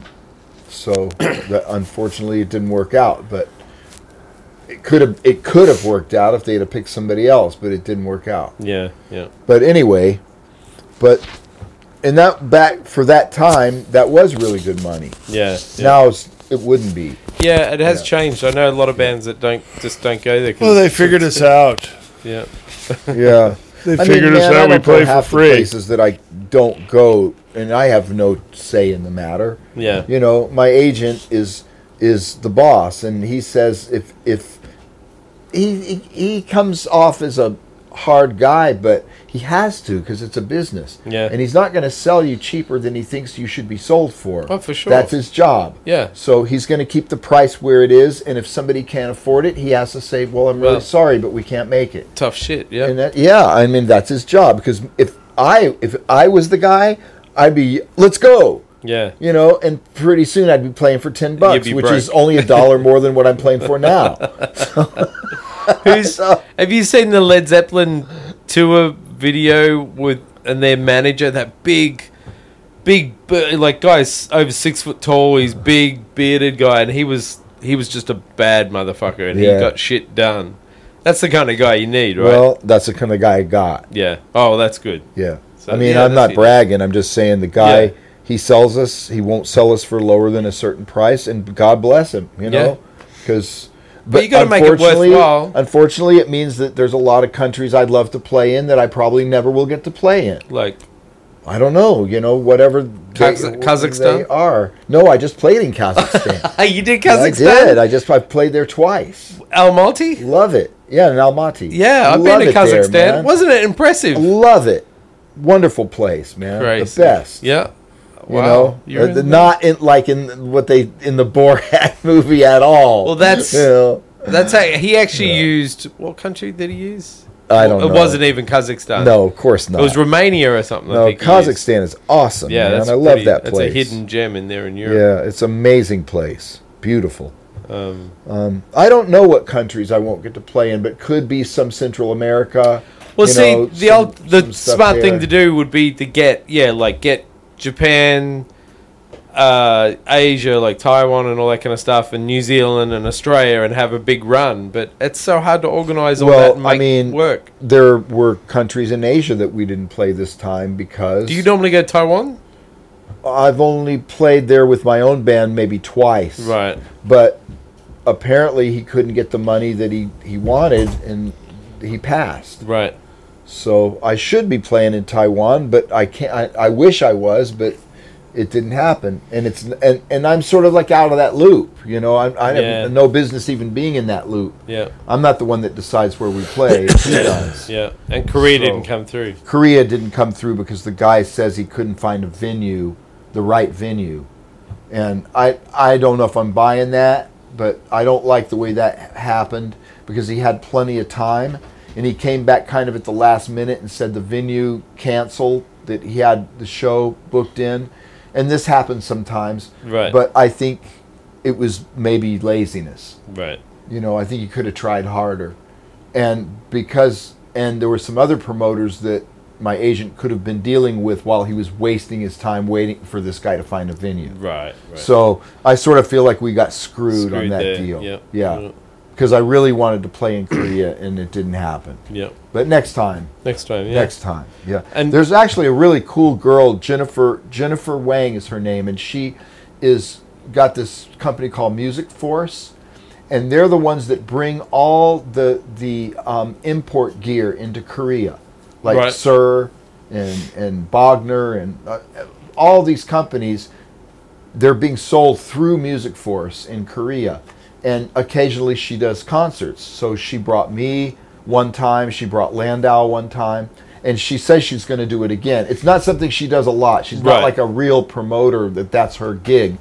B: So that, unfortunately, it didn't work out, but it could have it could have worked out if they'd have picked somebody else, but it didn't work out.
A: Yeah, yeah.
B: But anyway, but and that back for that time, that was really good money.
A: Yeah. yeah.
B: Now it's, it wouldn't be.
A: Yeah, it has
B: Yeah.
A: changed. I know a lot of bands that don't just don't go there.
C: Well, they figured us out.
A: Yeah.
B: Yeah,
C: They
B: I
C: figured
B: mean,
C: us
B: man,
C: out. We
B: don't go
C: play for
B: half the
C: free.
B: Places that I don't go, and I have no say in the matter.
A: Yeah.
B: You know, my agent is is the boss, and he says if if he he, he comes off as a hard guy, but he has to because it's a business.
A: Yeah.
B: and he's not going to sell you cheaper than he thinks you should be sold for.
A: Oh, for sure.
B: That's his job.
A: Yeah.
B: So he's going to keep the price where it is, and if somebody can't afford it, he has to say, "Well, I'm really
A: Well-
B: sorry, but we can't make it."
A: Tough shit. Yeah.
B: And that, yeah, I mean that's his job because if I if I was the guy, I'd be let's go.
A: Yeah.
B: You know, and pretty soon I'd be playing for ten bucks, which
A: broke.
B: is only a dollar more than what I'm playing for now.
A: Who's, have you seen the Led Zeppelin tour video with and their manager? That big, big, like guy's over six foot tall. He's big, bearded guy, and he was he was just a bad motherfucker, and
B: Yeah.
A: he got shit done. That's the kind of guy you need, right?
B: Well, that's the kind of guy I got.
A: yeah. Oh, that's good.
B: Yeah.
A: So,
B: I mean,
A: yeah,
B: I'm not bragging. I'm just saying the guy
A: Yeah.
B: He sells us. He won't sell us for lower than a certain price, and God bless him. You know, because.
A: But you gotta make it
B: unfortunately-
A: worthwhile.
B: Unfortunately, it means that there's a lot of countries I'd love to play in that I probably never will get to play in.
A: Like,
B: I don't know, you know, whatever
A: Kaz-
B: they,
A: Kazakhstan?
B: they are. No, I just played in Kazakhstan.
A: you did Kazakhstan.
B: I did. I just I played there twice.
A: Almaty?
B: Love it. Yeah, in Almaty.
A: Yeah, I've
B: Love
A: been to
B: it there,
A: Kazakhstan. Wasn't it impressive?
B: Love it. Wonderful place, man.
A: Crazy.
B: The best.
A: Yeah.
B: You
A: Wow.
B: know,
A: You're
B: Uh,
A: in
B: the- not in like in what they in the Borat movie at all.
A: Well, that's-
B: you know,
A: That's how he actually
B: Yeah.
A: used. What country did he use?
B: I don't
A: It
B: know.
A: wasn't even Kazakhstan.
B: No, of course not.
A: It was Romania or something.
B: No. Kazakhstan is awesome.
A: Yeah,
B: man.
A: that's
B: I love
A: pretty-
B: that place.
A: a hidden gem in there in Europe.
B: Yeah, it's amazing place. Beautiful.
A: Um,
B: Um, I don't know what countries I won't get to play in, but could be some Central America.
A: well, see,
B: know,
A: the
B: some-
A: old, the smart thing to do would be to get yeah, like get Japan, uh, Asia, like Taiwan and all that kind of stuff, and New Zealand and Australia, and have a big run. But it's so hard to organize all
B: Well,
A: that and
B: I mean-
A: work.
B: There were countries in Asia that we didn't play this time because
A: Do you normally go to Taiwan?
B: I've only played there with my own band maybe twice.
A: Right.
B: But apparently he couldn't get the money that he, he wanted and he passed.
A: Right.
B: So I should be playing in Taiwan, but I can't. I, I wish I was, but it didn't happen. And it's and, and I'm sort of like out of that loop. You know, I'm, I
A: Yeah.
B: have no business even being in that loop.
A: Yeah.
B: I'm not the one that decides where we play. he does.
A: Yeah. And Korea
B: So-
A: didn't come through.
B: Korea didn't come through because the guy says he couldn't find a venue, the right venue, and I I don't know if I'm buying that, but I don't like the way that happened because he had plenty of time, and he came back kind of at the last minute and said the venue canceled that he had the show booked in, and this happens sometimes.
A: Right.
B: But I think it was maybe laziness.
A: Right.
B: You know, I think he could have tried harder. And because, and there were some other promoters that my agent could have been dealing with while he was wasting his time waiting for this guy to find a venue.
A: Right. Right.
B: So I sort of feel like we got screwed, on that
A: there,
B: deal.
A: yep.
B: Yeah.
A: Yep.
B: Because I really wanted to play in Korea and it didn't happen.
A: Yep.
B: But next time,
A: Next time. Yeah.
B: next time, yeah.
A: And-
B: there's actually a really cool girl, Jennifer Jennifer Wang is her name, and she is got this company called Music Force, and they're the ones that bring all the the um, import gear into Korea, like
A: Right.
B: Suhr and and Bogner and uh, all these companies. They're being sold through Music Force in Korea, and occasionally she does concerts. So she brought me one time. She brought Landau one time, and she says she's going to do it again. It's not something she does a lot. She's not
A: Right.
B: like a real promoter that that's her gig,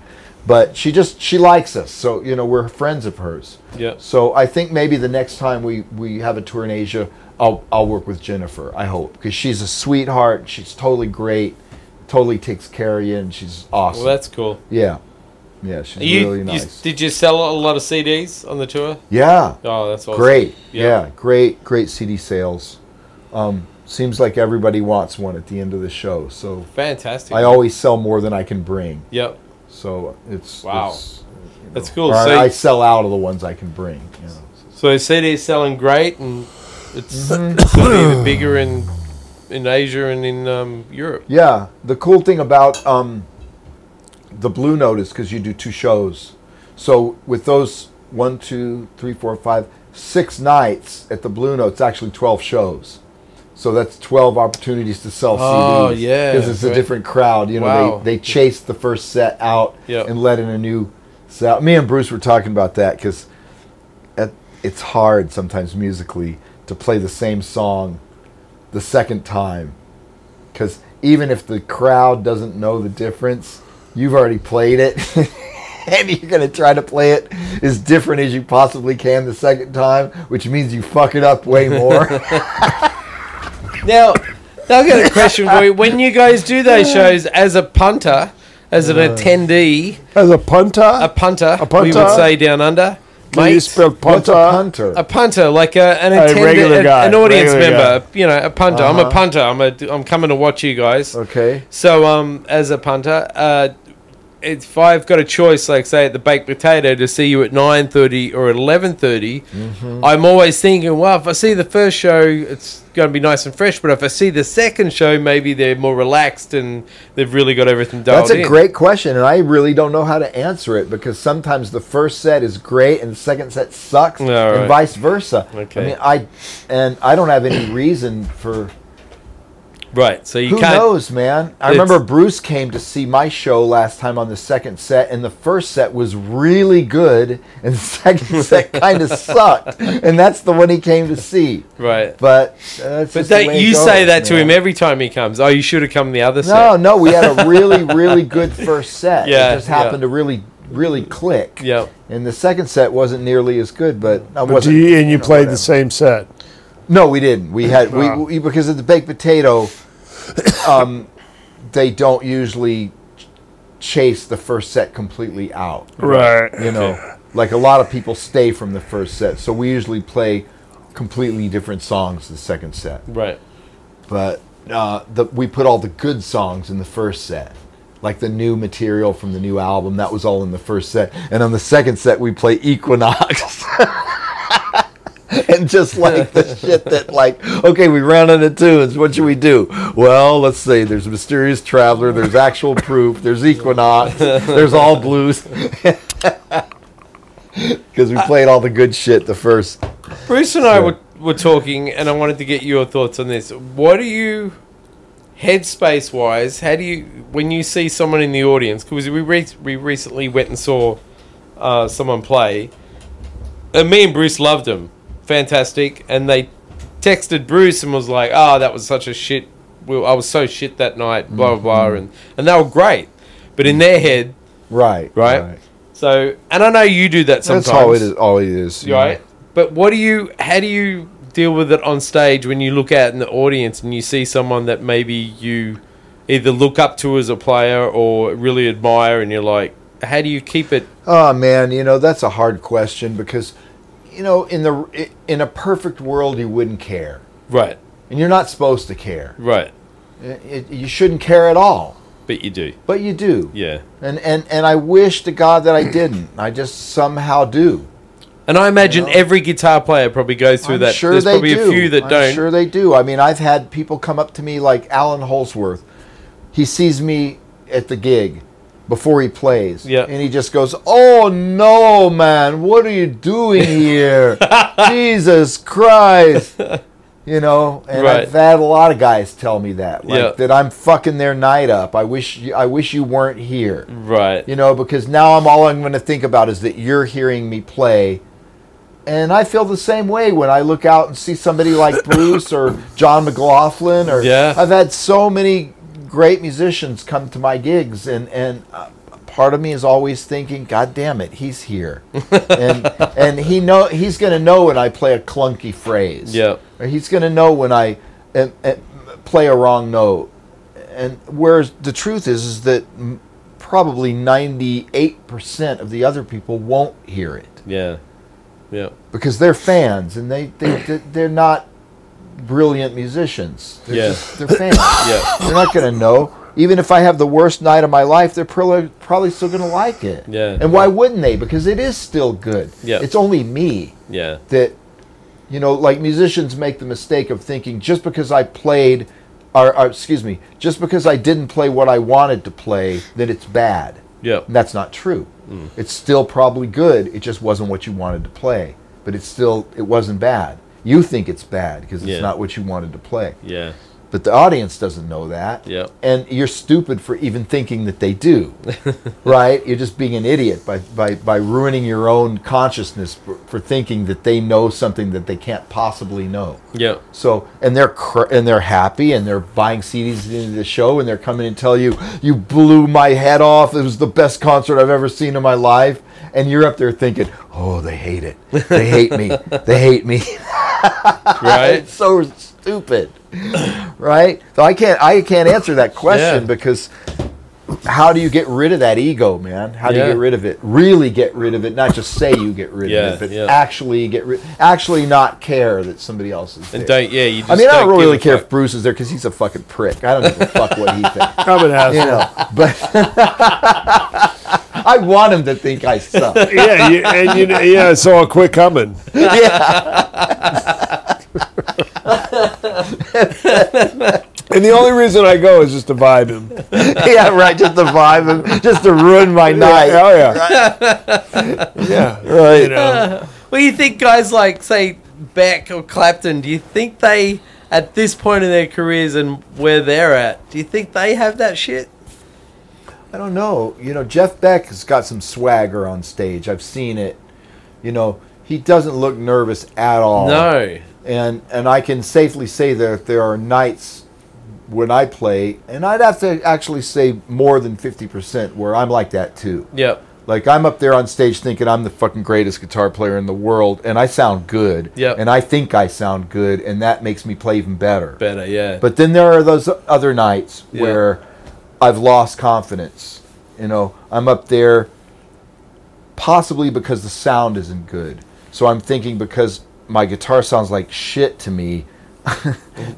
B: but she just she likes us. So you know we're friends of hers.
A: Yeah.
B: So I think maybe the next time we we have a tour in Asia, I'll I'll work with Jennifer. I hope because she's a sweetheart. She's totally great. Totally takes care of you, and she's awesome.
A: Well, that's cool.
B: yeah, yeah, she's
A: you,
B: really
A: you-
B: nice.
A: did you sell a lot of CDs on the tour?
B: yeah,
A: Oh, that's awesome.
B: great.
A: Yeah.
B: Yeah. great, great CD sales. Um, seems like everybody wants one at the end of the show. So
A: Fantastic.
B: I always sell more than I can bring.
A: Yep.
B: So it's
A: Wow.
B: it's, you
A: That's cool. So-
B: I sell out of the ones I can bring. You know.
A: So CD is selling great, and it's,
B: Mm-hmm.
A: it's be even bigger in in Asia and in um, Europe.
B: Yeah, the cool thing about um, the Blue Note is because you do two shows. So with those one, two, three, four, five, six nights at the Blue Note, it's actually twelve shows. So that's twelve opportunities to sell
A: Oh,
B: CDs.
A: yeah,
B: because it's a different crowd. You know,
A: Wow.
B: they they chase the first set out
A: Yep.
B: and let in a new set. Me and Bruce were talking about that because it's hard sometimes musically to play the same song the second time because even if the crowd doesn't know the difference, you've already played it, and you're gonna try to play it as different as you possibly can the second time, which means you fuck it up way more.
A: Now, now I've got a question for you. When you guys do those shows as a punter, as an
B: Uh.
A: attendee,
C: As a punter,
A: a punter,
C: A punter?
A: we would say down under,
C: can you
A: mate,
C: spell
B: What's a
C: punter?
B: punter?
A: a punter, like a, an
C: A
A: attendant,
C: regular
A: an-
C: guy,
A: an audience
C: regular
A: member, you know, a punter. I'm a
B: Uh-huh.
A: punter. I'm a, I'm coming to watch you guys.
B: okay.
A: So, um, as a punter, uh, if I've got a choice, like say at the baked potato, to see you at nine thirty or at eleven
B: Mm-hmm.
A: I'm always thinking, well, if I see the first show, it's going to be nice and fresh. But if I see the second show, maybe they're more relaxed and they've really got everything dialed
B: That's a
A: in.
B: great question, and I really don't know how to answer it because sometimes the first set is great and the second set sucks,
A: right.
B: and vice versa.
A: Okay.
B: I mean, I and I don't have any reason for
A: right. So you
B: Who
A: can't.
B: knows, man? I
A: It's-
B: remember Bruce came to see my show last time on the second set, and the first set was really good, and the second set kind of sucked, and that's the one he came to see.
A: Right.
B: But uh, that's
A: But
B: just the
A: that,
B: way it
A: you say
B: goes,
A: that to him every time he comes. Oh, you should have come the other
B: No,
A: set.
B: no, no, we had a really, really good first set.
A: Yeah,
B: it just happened
A: yeah.
B: to really, really click.
A: Yeah.
B: And the second set wasn't nearly as good, but I
C: But do
B: wasn't.
C: you, and you
B: know,
C: played
B: whatever.
C: the same set.
B: No, we didn't. We had we, we because of the baked potato. Um, they don't usually chase the first set completely out.
C: Right.
B: You know, like a lot of people stay from the first set, so we usually play completely different songs the second set.
A: Right.
B: But uh, the, we put all the good songs in the first set. Like the new material from the new album, that was all in the first set. And on the second set, we play Equinox. and just like the shit that like okay we ran out of tunes. What should we do? Well let's see. There's mysterious traveler. There's actual proof. There's equinox. There's all blues. Because we played all the good shit the first
A: Bruce and I were, were talking, and I wanted to get your thoughts on this. What do you, headspace wise, how do you, when you see someone in the audience, because we, re- we recently went and saw uh, someone play, and me and Bruce loved them. Fantastic. And they texted Bruce and was like, oh, that was such a shit. I was so shit that night, blah, blah, blah. Mm-hmm. And, and they were great. But in their head,
B: right
A: Right. so, and I know you do that sometimes.
B: that's all it is all it is know.
A: Right. But what do you? How do you deal with it on stage when you look out in the audience and you see someone that maybe you either look up to as a player or really admire, and you're like, how do you keep it?
B: Oh man, you know that's a hard question because, you know, in the in a perfect world you wouldn't care,
A: Right.
B: and you're not supposed to care.
A: Right.
B: It, it- you shouldn't care at all,
A: But you do.
B: but you do.
A: Yeah.
B: And and and I wish to God that I didn't. I just somehow do.
A: And I imagine
B: know?
A: every guitar player probably goes through
B: I'm
A: that.
B: sure
A: There's
B: they
A: probably
B: do.
A: a few that
B: I'm
A: don't.
B: Sure they do. I mean, I've had people come up to me like Allan Holdsworth. He sees me at the gig before he plays,
A: Yeah.
B: and he just goes, "Oh no, man! What are you doing here? Jesus Christ!" You know, and
A: Right.
B: I've had a lot of guys tell me that, like
A: Yeah.
B: that I'm fucking their night up. I wish, you, I wish you weren't here.
A: Right.
B: You know, because now I'm all I'm going to think about is that you're hearing me play. And I feel the same way when I look out and see somebody like Bruce or John McLaughlin or
A: Yeah.
B: I've had so many great musicians come to my gigs and and uh, part of me is always thinking, God damn it, he's here, and and he know he's going to know when I play a clunky phrase.
A: Yeah.
B: Or he's going to know when I uh, uh, play a wrong note. And whereas the truth is, is that m- probably ninety eight percent of the other people won't hear it
A: Yeah. Yeah.
B: because they're fans and they they- they're not brilliant musicians. They're
A: Yeah.
B: just they're fans.
A: Yeah.
B: They're not going to know. Even if I have the worst night of my life, they're probably probably still going to like it.
A: Yeah.
B: And why wouldn't they? Because it is still good.
A: Yeah.
B: It's only me
A: Yeah.
B: that you know like musicians make the mistake of thinking just because i played or, or excuse me just because i didn't play what i wanted to play that it's bad
A: Yeah.
B: and that's not true
A: Mm.
B: it's still probably good it just wasn't what you wanted to play but it's still it wasn't bad you think it's bad because it's
A: Yeah.
B: not what you wanted to play
A: Yeah.
B: But the audience doesn't know that.
A: Yeah.
B: and you're stupid for even thinking that they do right? You're just being an idiot by, by, by ruining your own consciousness for, for thinking that they know something that they can't possibly know.
A: Yeah.
B: so and they're cr- and they're happy and they're buying CDs into the show and they're coming and tell you you blew my head off. It was the best concert I've ever seen in my life. And you're up there thinking oh they hate it. They hate me. They hate me.
A: Right.
B: it's so stupid right so i can't i can't answer that question
A: Yeah.
B: because how do you get rid of that ego man how do
A: Yeah.
B: you get rid of it really get rid of it not just say you get rid
A: Yeah,
B: of it but
A: yeah.
B: actually get rid actually not care that somebody else is
A: And
B: there.
A: don't. Yeah. You. Just
B: I mean, I don't
A: give
B: really care
A: fuck.
B: if Bruce is there because he's a fucking prick. I don't give a fuck what he thinks.
C: I'm an asshole.
B: You know, but I want him to think I suck.
C: yeah, you, and you, know- yeah. So I'll quit coming. And the only reason I go is just to vibe him.
B: yeah, right. Just to vibe him, just to ruin my night.
C: Oh yeah. yeah.
B: Right.
C: You know.
A: Well, you think guys like say Beck or Clapton? Do you think they, at this point in their careers and where they're at, do you think they have that shit?
B: I don't know. You know, Jeff Beck has got some swagger on stage. I've seen it. You know, he doesn't look nervous at all.
A: No.
B: And and I can safely say that there are nights when I play, and I'd have to actually say more than fifty percent where I'm like that too.
A: Yep.
B: Like I'm up there on stage thinking I'm the fucking greatest guitar player in the world, and I sound good.
A: Yep.
B: And I think I sound good, and that makes me play even better.
A: Better. Yeah.
B: But then there are those other nights where I've lost confidence. You know, I'm up there possibly because the sound isn't good. So I'm thinking because my guitar sounds like shit to me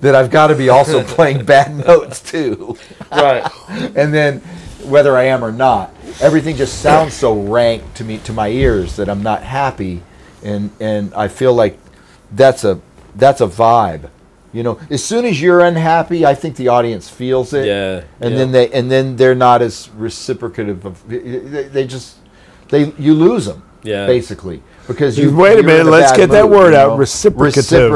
B: that I've got to be also playing bad notes too.
A: right.
B: And then whether I am or not, everything just sounds so rank to me to my ears that I'm not happy and and I feel like that's a that's a vibe. You know, as soon as you're unhappy, I think the audience feels it.
A: Yeah.
B: And
A: yeah.
B: then they and then they're not as reciprocative of they, they just they you lose them.
A: Yeah.
B: Basically. Because you
C: Wait a minute, let's
B: bad
C: get that word
B: you
C: out,
B: know?
C: reciprocative.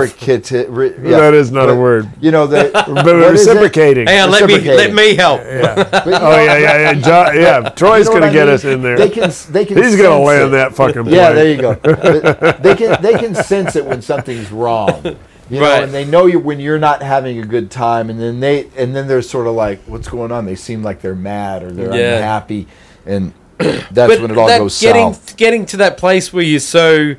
B: Re- yeah.
C: That is not a word.
B: You know the
C: But
B: what is it?
C: reciprocating.
A: Hang on. Let me let me help.
C: Yeah.
B: But,
C: Oh yeah, yeah, yeah. Jo- yeah. Troy's
B: You know
C: gonna
B: I
C: get
B: mean?
C: us in there.
B: They can. They can.
C: He's gonna land
B: it.
C: that fucking plane.
B: Yeah, there you go. They can. They can sense it when something's wrong. You know,
A: Right.
B: and they know you when you're not having a good time, and then they and then they're sort of like, "What's going on?" They seem like they're mad or they're
A: Yeah.
B: unhappy, and that's when it all goes
A: getting
B: south.
A: getting to that place where you're so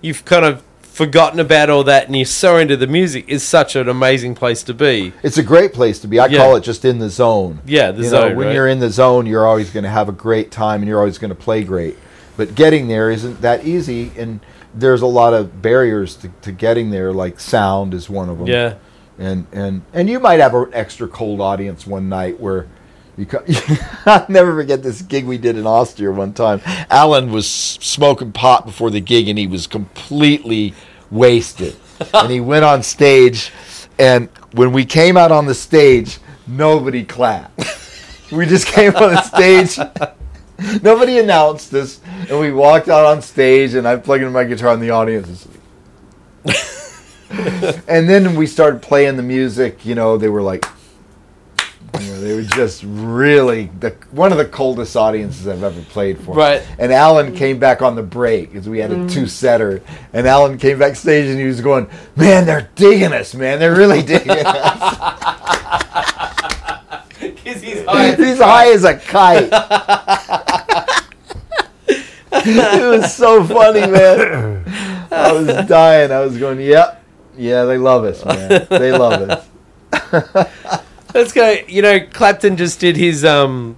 A: you've kind of forgotten about all that and you're so into the music is such an amazing place to be.
B: It's a great place to be. I
A: Yeah.
B: call it just in the zone.
A: Yeah, the
B: you
A: zone.
B: Know, when
A: right?
B: you're in the zone, you're always going to have a great time, and you're always going to play great. But getting there isn't that easy, and there's a lot of barriers to, to getting there. Like sound is one of them.
A: yeah.
B: and and and you might have an extra cold audience one night where you I'll never forget this gig we did in Austria one time. Alan was smoking pot before the gig and he was completely wasted. and he went on stage and when we came out on the stage, nobody clapped. we just came on the stage. Nobody announced us, and we walked out on stage, and I plugged in my guitar, and the audience is and then we started playing the music. You know, they were like, you know, they were just really the one of the coldest audiences I've ever played for.
A: Right.
B: And Alan came back on the break because we had a mm. two setter, and Alan came backstage and he was going, "Man, they're digging us, man. They're really digging us."
A: Because he's high.
B: He's high as a kite. it was so funny, man. I was dying. I was going, yep, yeah, they love us, man. They love us.
A: Let's go. You know, Clapton just did his um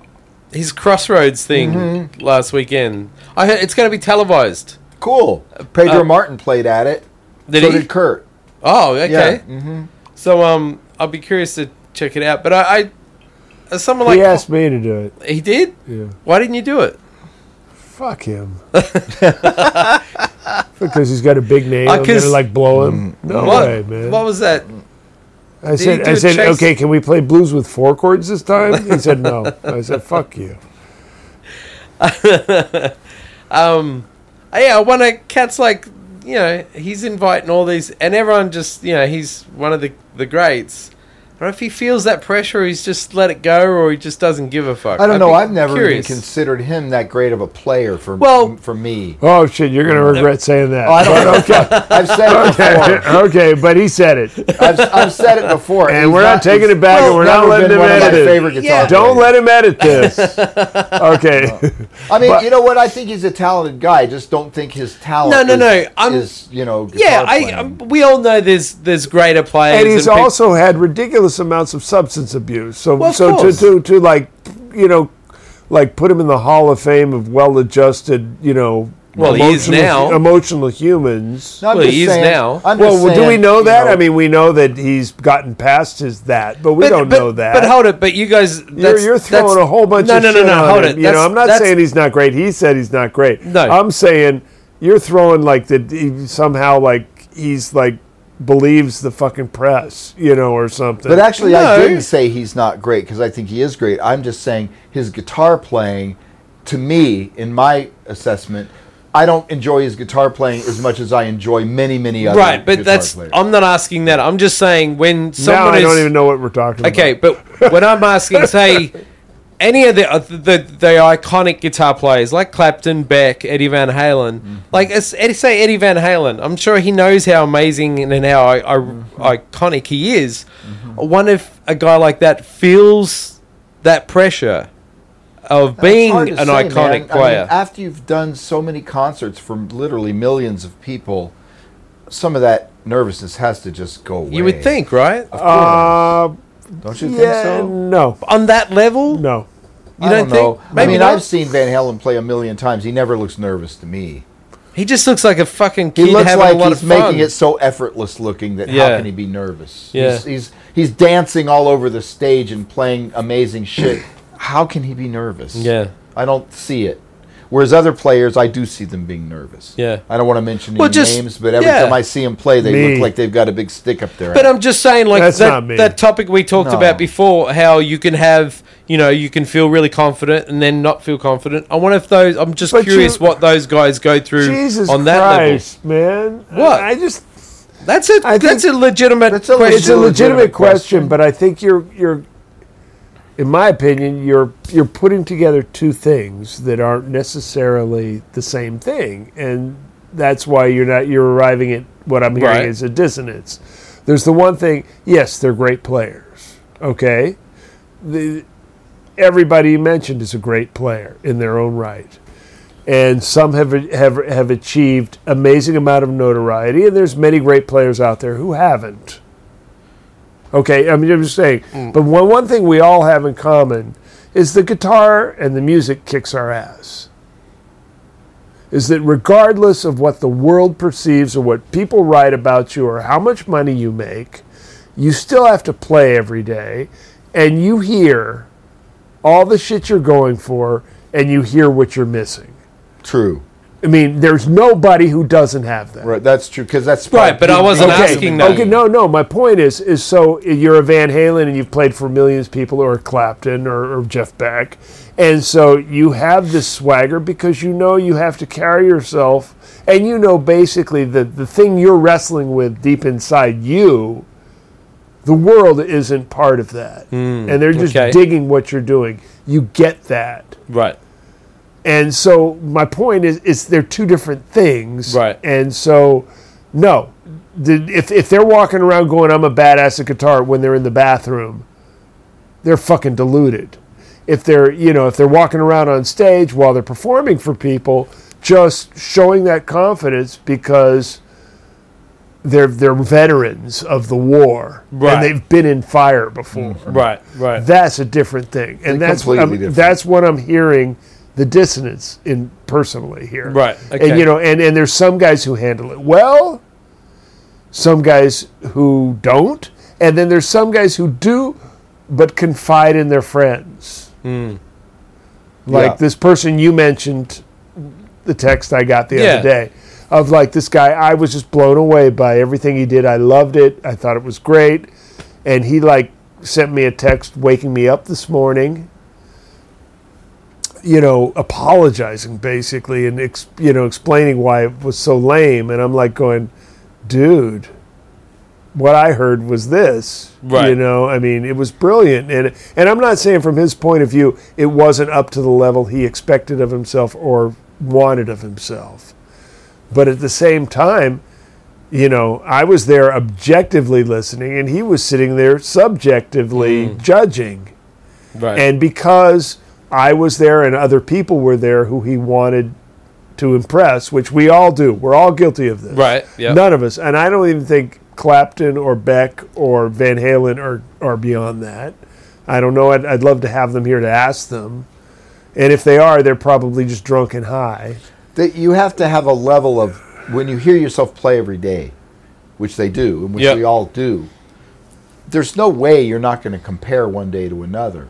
A: his Crossroads thing
B: Mm-hmm.
A: last weekend. I heard it's going to be televised.
B: Cool. Pedro
A: Uh,
B: Martin played at it.
A: Did
B: so
A: he?
B: did Kurt.
A: Oh, okay.
B: Yeah. hmm
A: So um, I'll be curious to check it out. But I, I as someone like
C: he asked me to do it.
A: he did.
C: Yeah.
A: Why didn't you do it?
C: Fuck him. because he's got a big name.
A: Uh,
C: I'm
A: 'cause-
C: gonna like blow him. No
A: what?
C: way, man.
A: What was that?
C: I said, I
A: a
C: said,
A: chase-
C: okay, can we play blues with four chords this time? He said no. I said, fuck you.
A: Um, yeah, I to. Cat's like, you know, he's inviting all these, and everyone just, you know, he's one of the the greats. I don't know if he feels that pressure, or he's just let it go, or he just doesn't give a fuck.
B: I don't
A: I'd
B: know. I've never
A: curious.
B: even considered him that great of a player for
A: Well-
B: for me.
C: Oh shit, you're gonna regret saying that.
B: Oh, I don't
C: okay.
B: I've said it
C: okay,
B: before.
C: okay, but he said it,
B: I've, I've said it before.
C: and
B: He's
C: we're not, taking it back, and we're not
B: never
C: letting
B: been
C: him
B: one of my
C: edit it.
B: favorite guitar
A: Yeah.
C: Don't
B: players.
C: let him edit this. Okay.
B: I mean,
C: But-
B: you know what? I think he's a talented guy. I just don't think his talent.
A: No, no,
B: is,
A: no, I'm-
B: is you know.
A: Yeah,
B: guitar
A: I.
B: playing.
A: Um, we all know there's there's greater players,
C: and he's
A: peop-
C: also had ridiculous amounts of substance abuse. So,
A: Well,
C: so to,
A: course.
C: to to like, you know, like put him in the Hall of Fame of well-adjusted, you know,
A: Well, he is
C: emotional-
A: now.
C: emotional humans.
B: No, I'm
A: Well,
B: just
A: he is
B: saying-
A: now.
B: I'm
C: well,
B: just
C: do we
B: saying,
C: know
B: you
C: that?
B: know,
C: I mean, we know that he's gotten past his that, but we
A: But-
C: don't
A: but-
C: know that.
A: But hold it. But you guys,
C: You're, you're throwing
A: that's-
C: a whole bunch
A: no,
C: of
A: no,
C: shit
A: no, no,
C: on
A: hold
C: him.
A: it.
C: You know, I'm not saying he's not great. He said he's not great.
A: No.
C: I'm saying you're throwing like that he somehow like he's like believes the fucking press, you know, or something.
B: But actually, I didn't say he's not great because I think he is great. I'm just saying his guitar playing, to me, in my assessment, I don't enjoy his guitar playing as much as I enjoy many, many other
A: right. But that's.
B: players.
A: I'm not asking that. I'm just saying when someone now
C: I
A: is
C: don't even know what we're talking
A: Okay,
C: about.
A: Okay, but when I'm asking, say, any of the, uh, the the iconic guitar players like Clapton, Beck, Eddie Van Halen,
B: Mm-hmm.
A: like Eddie, say Eddie Van Halen, I'm sure he knows how amazing and how I, I,
B: Mm-hmm.
A: iconic he is. I wonder if a guy like that feels that pressure of
B: It's
A: being an
B: to say, man.
A: iconic
B: I mean,
A: player.
B: after you've done so many concerts for literally millions of people, some of that nervousness has to just go away.
A: you would think, right?
C: uh,
B: don't you
C: yeah,
B: think so?
C: no,
A: On that level,
C: no.
A: You
B: I
A: don't,
B: don't know.
A: think?
B: I mean,
A: not.
B: I've seen Van Halen play a million times. He never looks nervous to me.
A: he just looks like a fucking kid.
B: He looks
A: having
B: like
A: a lot
B: he's making it so effortless looking that
A: Yeah.
B: how can he be nervous?
A: Yeah.
B: He's, he's he's dancing all over the stage and playing amazing shit. How can he be nervous?
A: Yeah.
B: I don't see it. Whereas other players, I do see them being nervous.
A: Yeah.
B: I don't want to mention
A: Well, just-
B: names, but every
A: yeah.
B: time I see them play, they
C: Me.
B: look like they've got a big stick up there.
A: But. I'm just saying, like
C: That's
A: that,
C: not me.
A: that topic we talked
B: No.
A: about before, how you can have, you know, you can feel really confident and then not feel confident. I wonder if those. I'm just
C: But
A: curious
C: you-
A: what those guys go through
C: Jesus
A: on that
C: Christ, man.
A: What?
C: I, I just.
A: That's a
C: I
A: that's a legitimate
B: That's a
A: question.
C: it's a legitimate,
B: legitimate
C: question,
B: question.
C: but I think you're you're in my opinion you're you're putting together two things that aren't necessarily the same thing and that's why you're not you're arriving at what I'm hearing
A: Right.
C: is a dissonance. There's the one thing, yes, they're great players. Okay? The everybody you mentioned is a great player in their own right. And some have have have achieved amazing amount of notoriety and there's many great players out there who haven't. Okay, I mean, I'm just saying. Mm. But one, one thing we all have in common is the guitar and the music kicks our ass. Is that regardless of what the world perceives or what people write about you or how much money you make, you still have to play every day and you hear all the shit you're going for and you hear what you're missing.
B: True.
C: I mean, there's nobody who doesn't have that.
B: Right. That's true because that's
A: Right, but I wasn't
C: okay,
A: asking that.
C: Okay, no, no. My point is, is so you're a Van Halen and you've played for millions of people, or Clapton, or, or Jeff Beck, and so you have this swagger because you know you have to carry yourself, and you know basically the the thing you're wrestling with deep inside you. The world isn't part of that, hmm. and they're just
A: okay.
C: digging what you're doing. You get that.
A: right.
C: And so my point is, is they're two different things.
A: Right.
C: And so, no, the, if if they're walking around going, "I'm a badass at guitar," when they're in the bathroom, they're fucking deluded. If they're, you know, if they're walking around on stage while they're performing for people, just showing that confidence because they're they're veterans of the war
A: Right.
C: and they've been in fire before.
A: Right, right.
C: That's a different thing, and
B: They're
C: that's what I'm,
B: different.
C: that's what I'm hearing the dissonance in personally here.
A: Right, okay.
C: And you know, and and there's some guys who handle it well, some guys who don't, and then there's some guys who do, but confide in their friends.
A: Hmm.
C: Like
B: Yeah.
C: this person you mentioned, the text I got the
A: Yeah.
C: other day. Of like this guy, I was just blown away by everything he did. I loved it. I thought it was great, and he like sent me a text waking me up this morning. You know, apologizing basically, and ex- you know explaining why it was so lame. And I'm like going, dude, what I heard was this.
A: Right.
C: You know, I mean, it was brilliant, and and I'm not saying from his point of view it wasn't up to the level he expected of himself or wanted of himself, but at the same time, you know, I was there objectively listening, and he was sitting there subjectively hmm. judging,
A: Right.
C: and because I was there and other people were there who he wanted to impress, which we all do, we're all guilty of this.
A: right. Yeah.
C: None of us, and I don't even think Clapton or Beck or Van Halen are, are beyond that. I don't know. I'd, I'd love to have them here to ask them. And if they are, they're probably just drunk and high.
B: That you have to have a level of when you hear yourself play every day, which they do, and which
A: Yep.
B: we all do. There's no way you're not going to compare one day to another,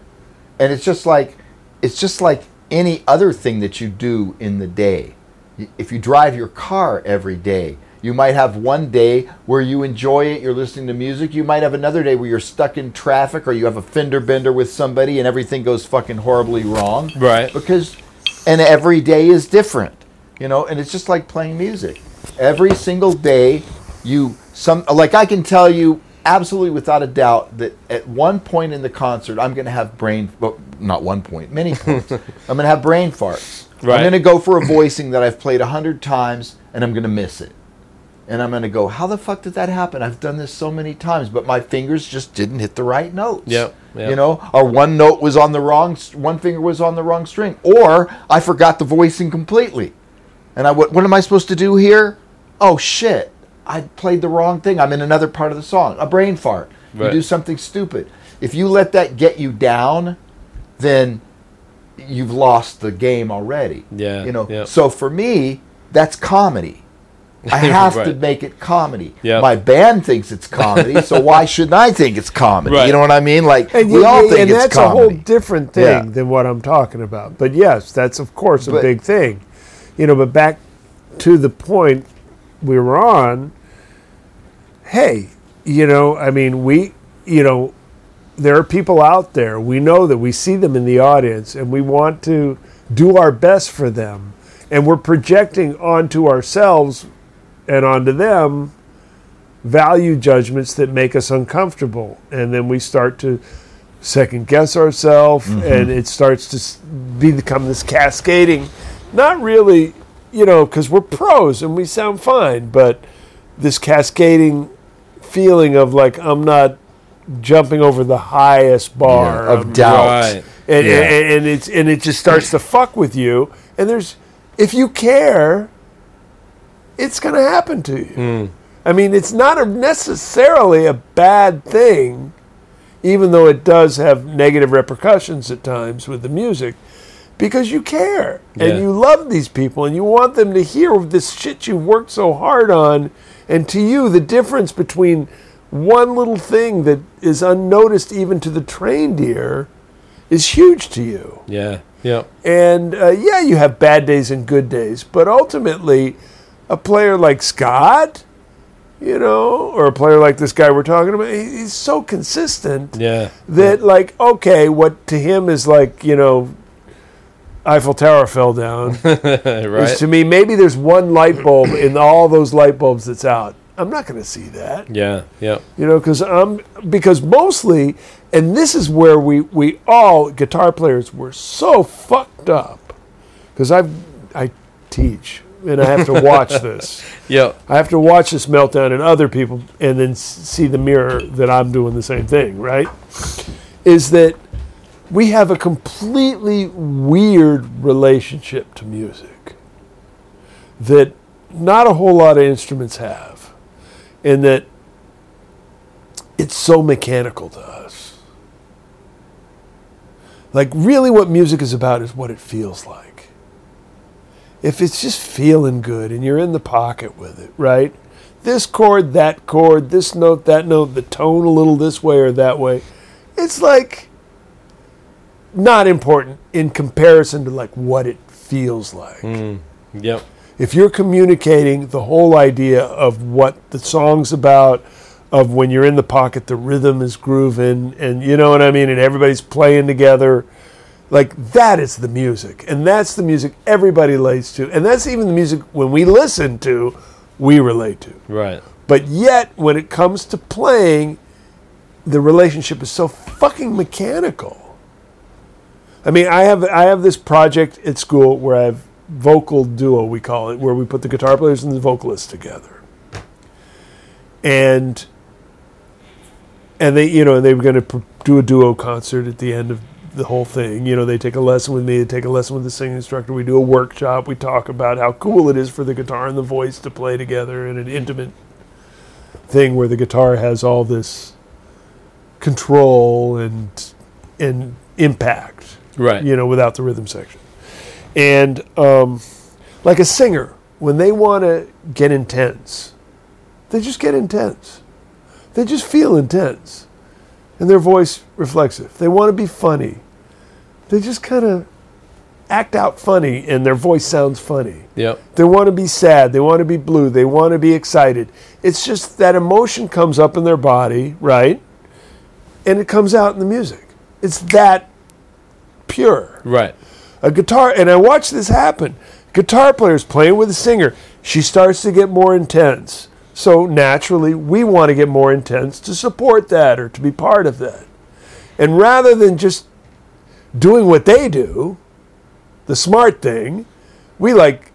B: and it's just like it's just like any other thing that you do in the day. If you drive your car every day, you might have one day where you enjoy it, you're listening to music. You might have another day where you're stuck in traffic or you have a fender bender with somebody and everything goes fucking horribly wrong
A: Right.
B: because and every day is different you know and it's just like playing music. Every single day you some like i can tell you absolutely without a doubt that at one point in the concert i'm going to have brain well, not one point many points. I'm going to have brain farts.
A: Right.
B: i'm going to go for a voicing that i've played a hundred times and i'm going to miss it. And i'm going to go how the fuck did that happen? I've done this so many times but my fingers just didn't hit the right notes.
A: Yep, yep.
B: you know or one note was on the wrong one finger was on the wrong string or i forgot the voicing completely and i what, what am i supposed to do here? Oh shit. I played the wrong thing. I'm in another part of the song. A brain fart. You do something stupid. If you let that get you down then you've lost the game already.
A: Yeah,
B: you know?
A: yeah.
B: so for me that's comedy. I have to make it comedy.
A: Yeah.
B: my band thinks it's comedy so why shouldn't i think it's comedy?
A: Right.
B: you know what i mean? Like
C: And,
B: we
C: you-
B: all
C: you-
B: think
C: and
B: it's
C: that's
B: comedy
C: a whole different thing
B: Yeah.
C: than what I'm talking about. But yes, that's of course a
B: But-
C: big thing. You know, but back to the point we were on, hey, you know, I mean, we, you know, there are people out there. We know that we see them in the audience and we want to do our best for them. And we're projecting onto ourselves and onto them value judgments that make us uncomfortable. And then we start to second guess ourselves mm-hmm. and it starts to become this cascading, not really, you know, because we're pros and we sound fine, but this cascading feeling of like, I'm not jumping over the highest bar
B: Yeah, of
C: I'm-
B: doubt
A: Right.
C: and,
B: Yeah.
C: and, and it's and it just starts to fuck with you. And there's if you care, it's going to happen to you. Hmm. I mean, it's not a necessarily a bad thing, even though it does have negative repercussions at times with the music, because you care
A: Yeah.
C: and you love these people and you want them to hear this shit you worked so hard on. And to you, the difference between one little thing that is unnoticed even to the trained ear is huge to you.
A: Yeah. Yeah.
C: And uh, yeah, you have bad days and good days, but ultimately, a player like Scott, you know, or a player like this guy we're talking about, he's so consistent
A: Yeah.
C: that, like, okay, what to him is like, you know, Eiffel Tower fell down.
A: right.
C: to me, maybe there's one light bulb in all those light bulbs that's out. I'm not going to see that
A: Yeah. Yeah.
C: you know because i'm because mostly and this is where we we all guitar players were so fucked up because i i teach and i have to watch this
A: Yeah.
C: i have to watch this meltdown in other people and then see the mirror that i'm doing the same thing right is that we have a completely weird relationship to music that not a whole lot of instruments have, and that it's so mechanical to us. Like, really, what music is about is what it feels like. If it's just feeling good and you're in the pocket with it, right? This chord, that chord, this note, that note, the tone a little this way or that way, it's like not important in comparison to like what it feels like hmm.
A: Yep.
C: if you're communicating the whole idea of what the song's about, of when you're in the pocket, the rhythm is grooving, and you know what I mean, and everybody's playing together, like that is the music, and that's the music everybody relates to, and that's even the music when we listen to, we relate to.
A: Right.
C: But yet, when it comes to playing, the relationship is so fucking mechanical. I mean, I have I have this project at school where I have vocal duo, we call it, where we put the guitar players and the vocalists together. And and they, you know, they were going to pr- do a duo concert at the end of the whole thing. You know, they take a lesson with me, they take a lesson with the singing instructor. We do a workshop. We talk about how cool it is for the guitar and the voice to play together in an intimate thing where the guitar has all this control and and impact
A: Right.
C: you know, without the rhythm section. And um, like a singer, when they want to get intense, they just get intense. They just feel intense. And their voice reflects it. If they want to be funny, they just kind of act out funny and their voice sounds funny.
A: Yep.
C: They want to be sad. They want to be blue. They want to be excited. It's just that emotion comes up in their body, right? And it comes out in the music. It's that pure.
A: Right.
C: A guitar, and I watch this happen. Guitar player's playing with a singer. She starts to get more intense. So naturally, we want to get more intense to support that or to be part of that. And rather than just doing what they do, the smart thing, we like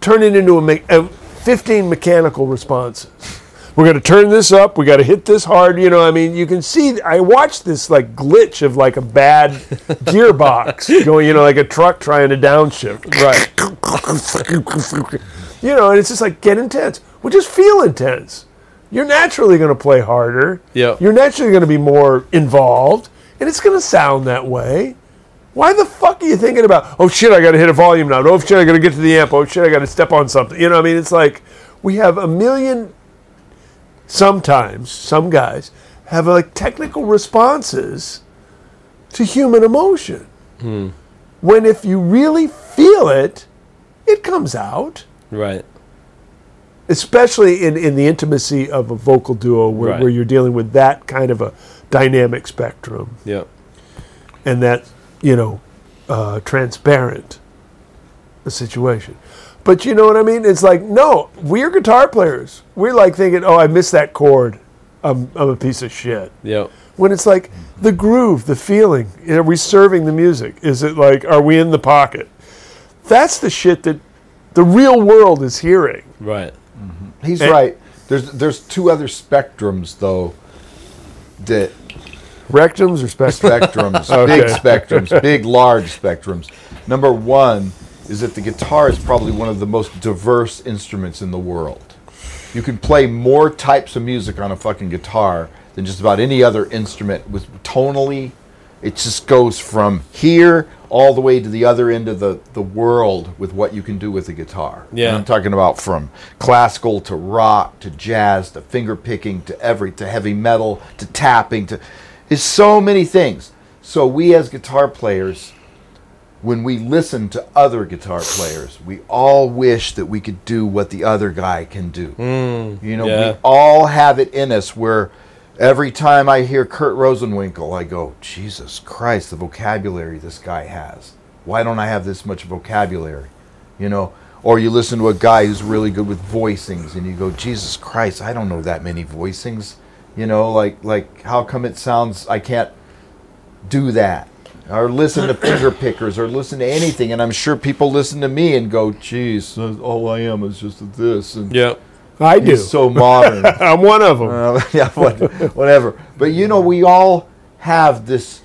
C: turn it into a, me- a 15 mechanical responses. We're going to turn this up. We got to hit this hard. You know, I mean, you can see. I watched this like glitch of like a bad gearbox going. You know, like a truck trying to downshift. Right. you know, and it's just like get intense. Well, just feel intense. You're naturally going to play harder.
A: Yep.
C: You're naturally going to be more involved, and it's going to sound that way. Why the fuck are you thinking about? Oh shit! I got to hit a volume now. Oh shit! I got to get to the amp. Oh shit! I got to step on something. You know, what I mean, it's like we have a million. Sometimes some guys have like technical responses to human emotion. When if you really feel it, it comes out.
A: Right.
C: Especially in, in the intimacy of a vocal duo where,
A: Right.
C: where you're dealing with that kind of a dynamic spectrum.
A: Yep.
C: and that you know uh, transparent a situation. But you know what I mean? It's like no, we're guitar players. We're like thinking, oh, I missed that chord. I'm I'm a piece of shit.
A: Yep.
C: When it's like the groove, the feeling. Are we serving the music? Is it like are we in the pocket? That's the shit that the real world is hearing.
A: Right. Mm-hmm.
B: He's
C: And-
B: right. There's there's two other spectrums though that
C: Rectums or spectrum?
B: spectrums,
C: Okay.
B: big spectrums, big large spectrums. Number one is that the guitar is probably one of the most diverse instruments in the world. You can play more types of music on a fucking guitar than just about any other instrument. With tonally, it just goes from here all the way to the other end of the, the world with what you can do with a guitar.
A: Yeah.
B: And I'm talking about from classical to rock to jazz to finger picking to every to heavy metal to tapping to it's so many things. So we as guitar players when we listen to other guitar players, we all wish that we could do what the other guy can do. Mm, you know,
A: yeah.
B: we all have it in us where every time I hear Kurt Rosenwinkel, I go, Jesus Christ, the vocabulary this guy has. Why don't I have this much vocabulary? You know, or you listen to a guy who's really good with voicings and you go, Jesus Christ, I don't know that many voicings. You know, like like how come it sounds I can't do that or listen to finger pickers or listen to anything and i'm sure people listen to me and go geez all i am is just this and
A: Yep.
C: I do.
B: so modern
C: I'm one of them.
B: Uh, yeah what, whatever but you know we all have this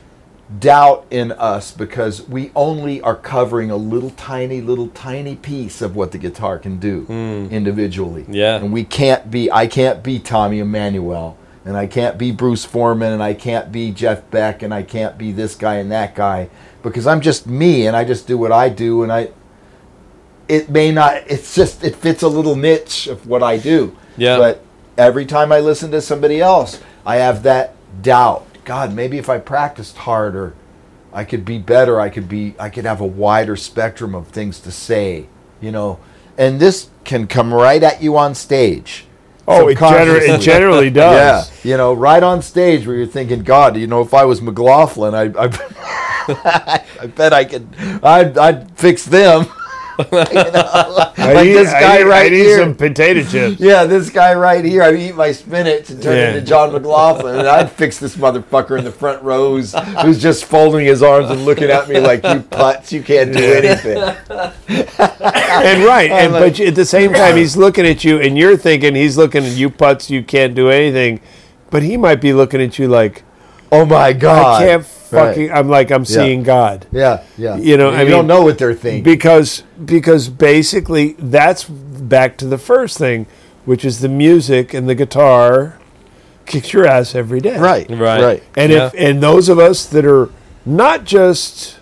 B: doubt in us because we only are covering a little tiny, little tiny piece of what the guitar can do individually.
A: Yeah.
B: And we can't be, I can't be Tommy Emmanuel, and I can't be Bruce Forman, and I can't be Jeff Beck, and I can't be this guy and that guy because I'm just me and I just do what I do, and I, it may not, it's just, it fits a little niche of what I do.
A: Yeah.
B: But every time I listen to somebody else, I have that doubt. God, maybe if I practiced harder, I could be better. I could be I could have a wider spectrum of things to say, you know. And this can come right at you on stage.
C: Oh, it, gener- it generally does.
B: Yeah, you know, right on stage where you're thinking, God, you know, if I was McLaughlin, I, I, I bet I could, I'd, I'd fix them. You know?
C: I
B: like
C: eat-
B: this
C: I
B: guy
C: eat-
B: right
C: I eat
B: here.
C: some potato chips.
B: Yeah, this guy right here. I eat my spinach and turn
C: Yeah.
B: into John McLaughlin, and I'd fix this motherfucker in the front rows who's just folding his arms and looking at me like you putz, you can't do anything.
C: and right, and
B: like-
C: but at the same time, he's looking at you, and you're thinking he's looking at you putts. You can't do anything, but he might be looking at you like
B: Oh my God!
C: I can't. Fucking. I'm like I'm seeing God
B: Yeah, yeah.
C: You know, I
B: you don't know what they're thinking.
C: because because basically that's back to the first thing, which is the music and the guitar kicks your ass every day.
B: right,
A: Right.
B: right.
C: And
A: Yeah.
C: if and those of us that are not just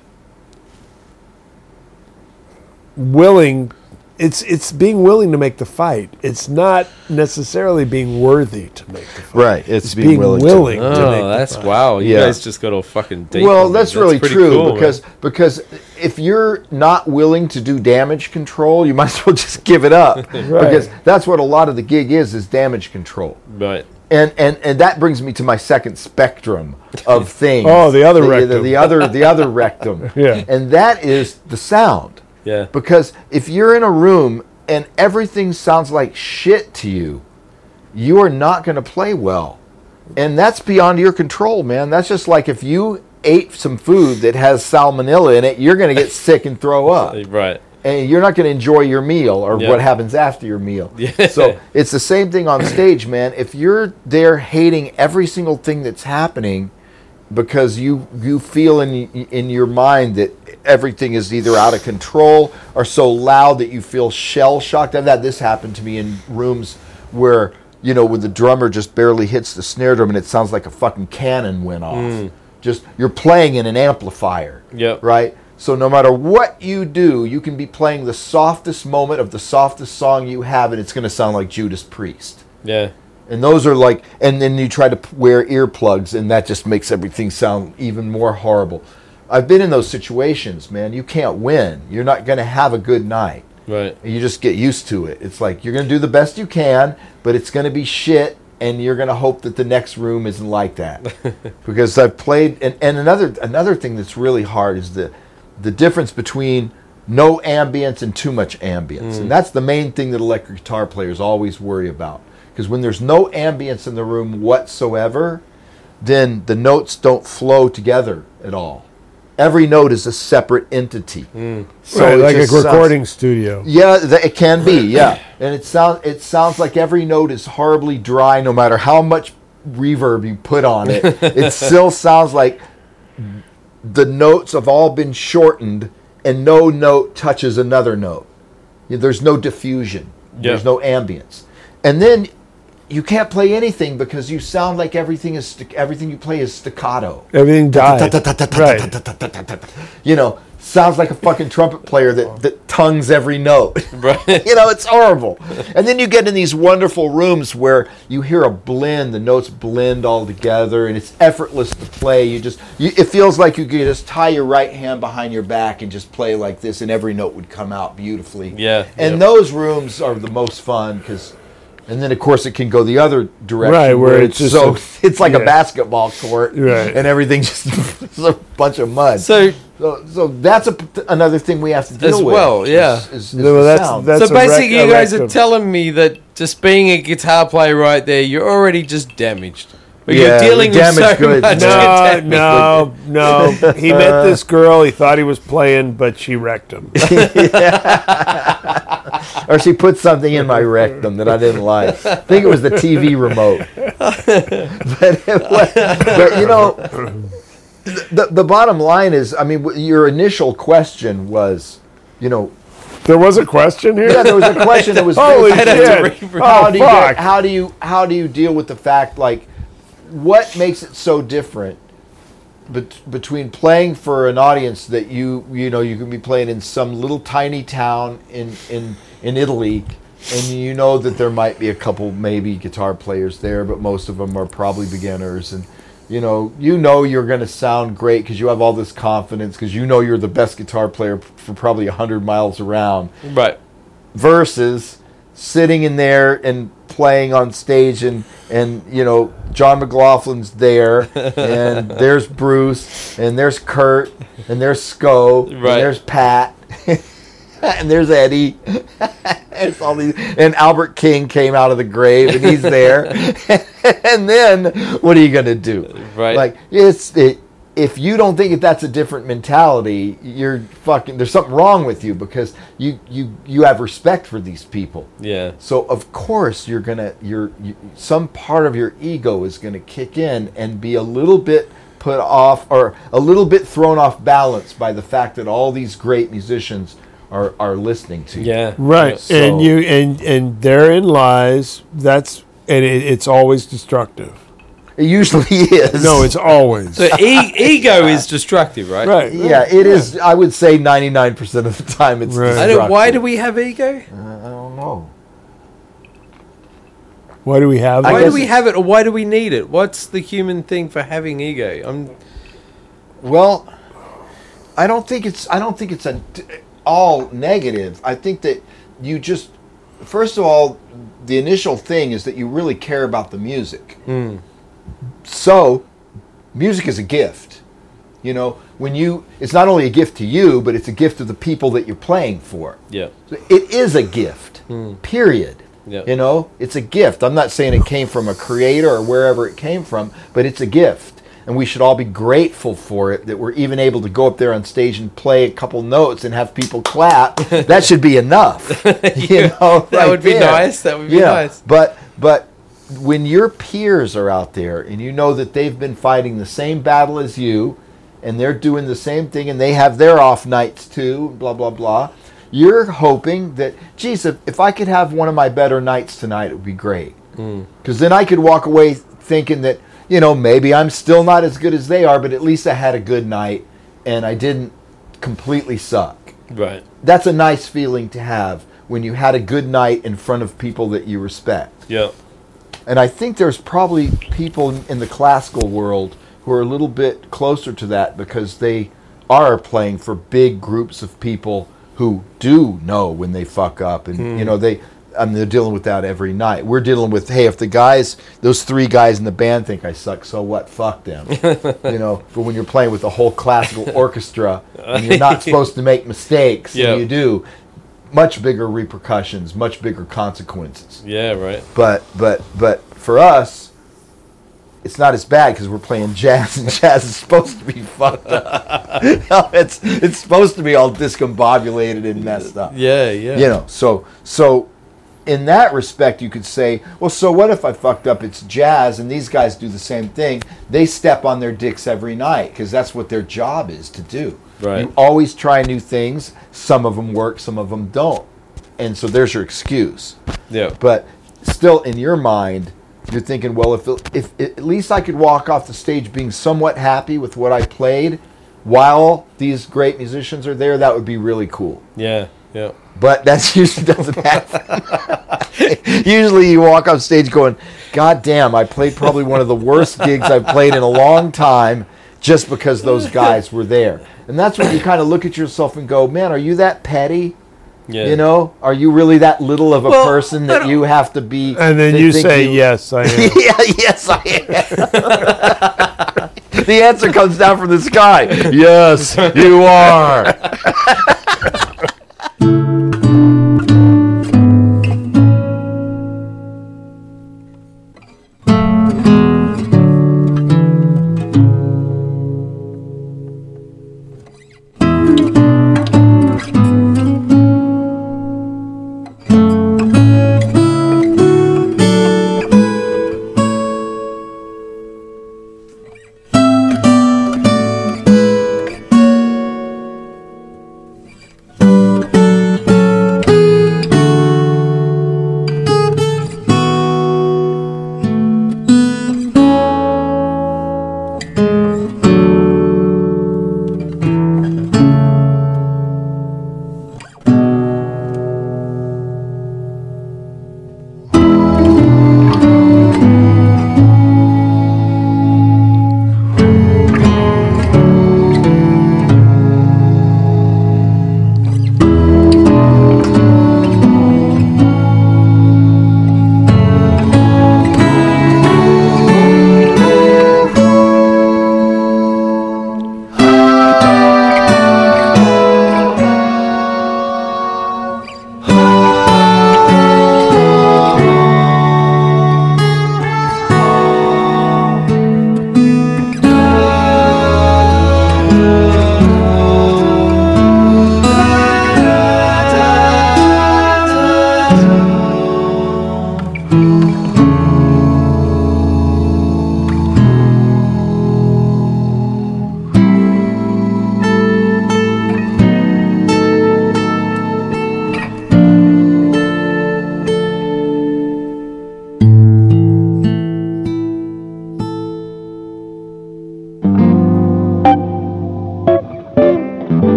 C: willing it's it's being willing to make the fight. It's not necessarily being worthy to make the fight.
B: Right, it's,
C: It's
B: being,
C: being
B: willing.
C: willing.
B: To.
C: to make
A: Oh,
C: the
A: that's
C: fight.
A: wow. You
B: Yeah.
A: guys just got all fucking deep.
B: Well,
A: on me.
B: that's, really true
A: cool, man.
B: because because if you're not willing to do damage control, you might as well just give it up because that's what a lot of the gig is is damage control.
A: right.
B: And, and and that brings me to my second spectrum of things.
C: Oh, the other
B: the,
C: rectum.
B: the other the other rectum.
C: Yeah.
B: And that is the sound.
A: Yeah.
B: Because if you're in a room and everything sounds like shit to you, you are not going to play well. And that's beyond your control, man. That's just like if you ate some food that has salmonella in it, you're going to get sick and throw up.
A: Right.
B: And you're not going to enjoy your meal or
A: Yeah.
B: what happens after your meal.
A: Yeah.
B: So it's the same thing on stage, man. If you're there hating every single thing that's happening because you you feel in in your mind that everything is either out of control or so loud that you feel shell shocked. I've had this happen to me in rooms where you know when the drummer just barely hits the snare drum and it sounds like a fucking cannon went off. Hmm. Just you're playing in an amplifier.
A: Yep.
B: Right. So no matter what you do, you can be playing the softest moment of the softest song you have, and it's going to sound like Judas Priest.
A: Yeah.
B: And those are like, and then you try to wear earplugs, and that just makes everything sound even more horrible. I've been in those situations, man. You can't win. You're not going to have a good night.
A: Right.
B: You just get used to it. It's like you're going to do the best you can, but it's going to be shit, and you're going to hope that the next room isn't like that. because I've played, and, and another another thing that's really hard is the the difference between no ambience and too much ambience, and mm. that's the main thing that electric guitar players always worry about. Because when there's no ambience in the room whatsoever, then the notes don't flow together at all. Every note is a separate entity. Hmm. So
C: right, like a
B: just sounds-
C: recording studio.
B: yeah, th- it can be. Yeah, and it sounds it sounds like every note is horribly dry, no matter how much reverb you put on it. it still sounds like the notes have all been shortened, and no note touches another note. There's no diffusion. There's no ambience, and then you can't play anything because you sound like everything is st- everything you play is staccato
C: Everything died. right.
B: you know, sounds like a fucking trumpet player that, that tongues every note.
A: Right.
B: you know, it's horrible. And then you get in these wonderful rooms where you hear a blend, the notes blend all together, and it's effortless to play. You just, you, it feels like you could just tie your right hand behind your back and just play like this, and every note would come out beautifully.
A: Yeah,
B: And
A: yep.
B: those rooms are the most fun because. And then, of course, it can go the other direction,
C: Right, where it's just
B: so
C: a-
B: it's like
C: yeah.
B: a basketball court,
C: Right.
B: and everything just a bunch of mud.
A: So
B: So, so that's a, another thing we have to deal
A: As
B: with.
A: well, yeah.
B: Is, is, is
C: No, that's- that's-
A: so
C: a rec-
A: basically, you guys are telling me that just being a guitar player right there, you're already just damaged. But
B: Yeah,
A: you're dealing with
B: damaged
A: so
B: goods.
A: much.
C: No, no, no. He met this girl. He thought he was playing, but she wrecked him.
B: or she put something in my rectum that I didn't like. I think it was the TV remote. but, was, but you know, the, the bottom line is, I mean, your initial question was, you know,
C: There was a question here.
B: yeah, there was a question that was
C: Holy
B: basically,
C: shit!
A: to
B: how
C: Oh
B: do you
C: fuck!
B: get, how do you how do you deal with the fact like what makes it so different bet- between playing for an audience that you you know you can be playing in some little tiny town in in in Italy and you know that there might be a couple maybe guitar players there but most of them are probably beginners and you know you know you're going to sound great because you have all this confidence because you know you're the best guitar player for probably 100 miles around
A: Right.
B: versus sitting in there and playing on stage and and you know John McLaughlin's there and there's Bruce and there's Kurt and there's Sco and there's Pat and there's Eddie. It's all these and Albert King came out of the grave and he's there. And then what are you gonna do?
A: Right.
B: like it's it if you don't think that that's a different mentality, you're fucking. There's something wrong with you because you you you have respect for these people.
A: Yeah.
B: So of course you're gonna you're you, some part of your ego is gonna kick in and be a little bit put off or a little bit thrown off balance by the fact that all these great musicians are are listening to you.
A: Yeah.
C: Right,
B: So-
C: and you and and therein lies that's and it, it's always destructive.
B: It usually is.
C: No, it's always
A: So e- ego is destructive, right?
C: right.
B: yeah, it is. I would say 99% of the time it's.
C: Right.
A: I don't, why do we have ego?
B: Uh, I don't know.
C: Why do we have?
B: I
A: Why
C: it?
A: do we have it, or why do we need it? What's the human thing for having ego? I'm
B: Well, I don't think it's I don't think it's a, all negative. I think that you just first of all, the initial thing is that you really care about the music. Hmm. So, music is a gift. You know, when you it's not only a gift to you, but it's a gift to the people that you're playing for.
A: yeah.
B: So It is a gift. Hmm. Period.
A: Yeah.
B: You know, it's a gift. I'm not saying it came from a creator or wherever it came from, but it's a gift. And we should all be grateful for it that we're even able to go up there on stage and play a couple notes and have people clap. that should be enough. you know,
A: That would be nice. That would be nice.
B: But but when your peers are out there and you know that they've been fighting the same battle as you and they're doing the same thing and they have their off nights too, blah blah blah. You're hoping that, geez, if, if I could have one of my better nights tonight, it would be great. Mm. Because then I could walk away thinking that, you know, maybe I'm still not as good as they are, but at least I had a good night and I didn't completely suck
A: Right.
B: that's a nice feeling to have when you had a good night in front of people that you respect.
A: Yeah.
B: And I think there's probably people in the classical world who are a little bit closer to that because they are playing for big groups of people who do know when they fuck up and you hmm. know they I mean, they're dealing with that every night. We're dealing with, hey, if the guys, those three guys in the band think I suck, so what? Fuck them. you know, but when you're playing with a whole classical orchestra and you're not supposed to make mistakes,
A: Yeah.
B: and you do, much bigger repercussions, much bigger consequences.
A: Yeah. Right.
B: But but but for us, it's not as bad because we're playing jazz, and jazz is supposed to be fucked up. No, it's it's supposed to be all discombobulated and messed up.
A: Yeah. Yeah.
B: You know, so so in that respect, you could say, well, so what if I fucked up? It's jazz, and these guys do the same thing. They step on their dicks every night because that's what their job is to do.
A: Right.
B: You always try new things. Some of them work, some of them don't, and so there's your excuse
A: Yeah.
B: but still in your mind you're thinking well if, if, if at least i could walk off the stage being somewhat happy with what i played while these great musicians are there that would be really cool
A: Yeah. Yeah.
B: but that usually doesn't happen usually you walk off stage going god damn i played probably one of the worst gigs i've played in a long time just because those guys were there and that's when you kind of look at yourself and go man are you that petty
A: Yeah.
B: you know, are you really that little of a
A: Well,
B: person that you have to be?
C: And then you say
B: you-
C: yes, I am.
B: yeah, yes, I am. the answer comes down from the sky. Yes, you are.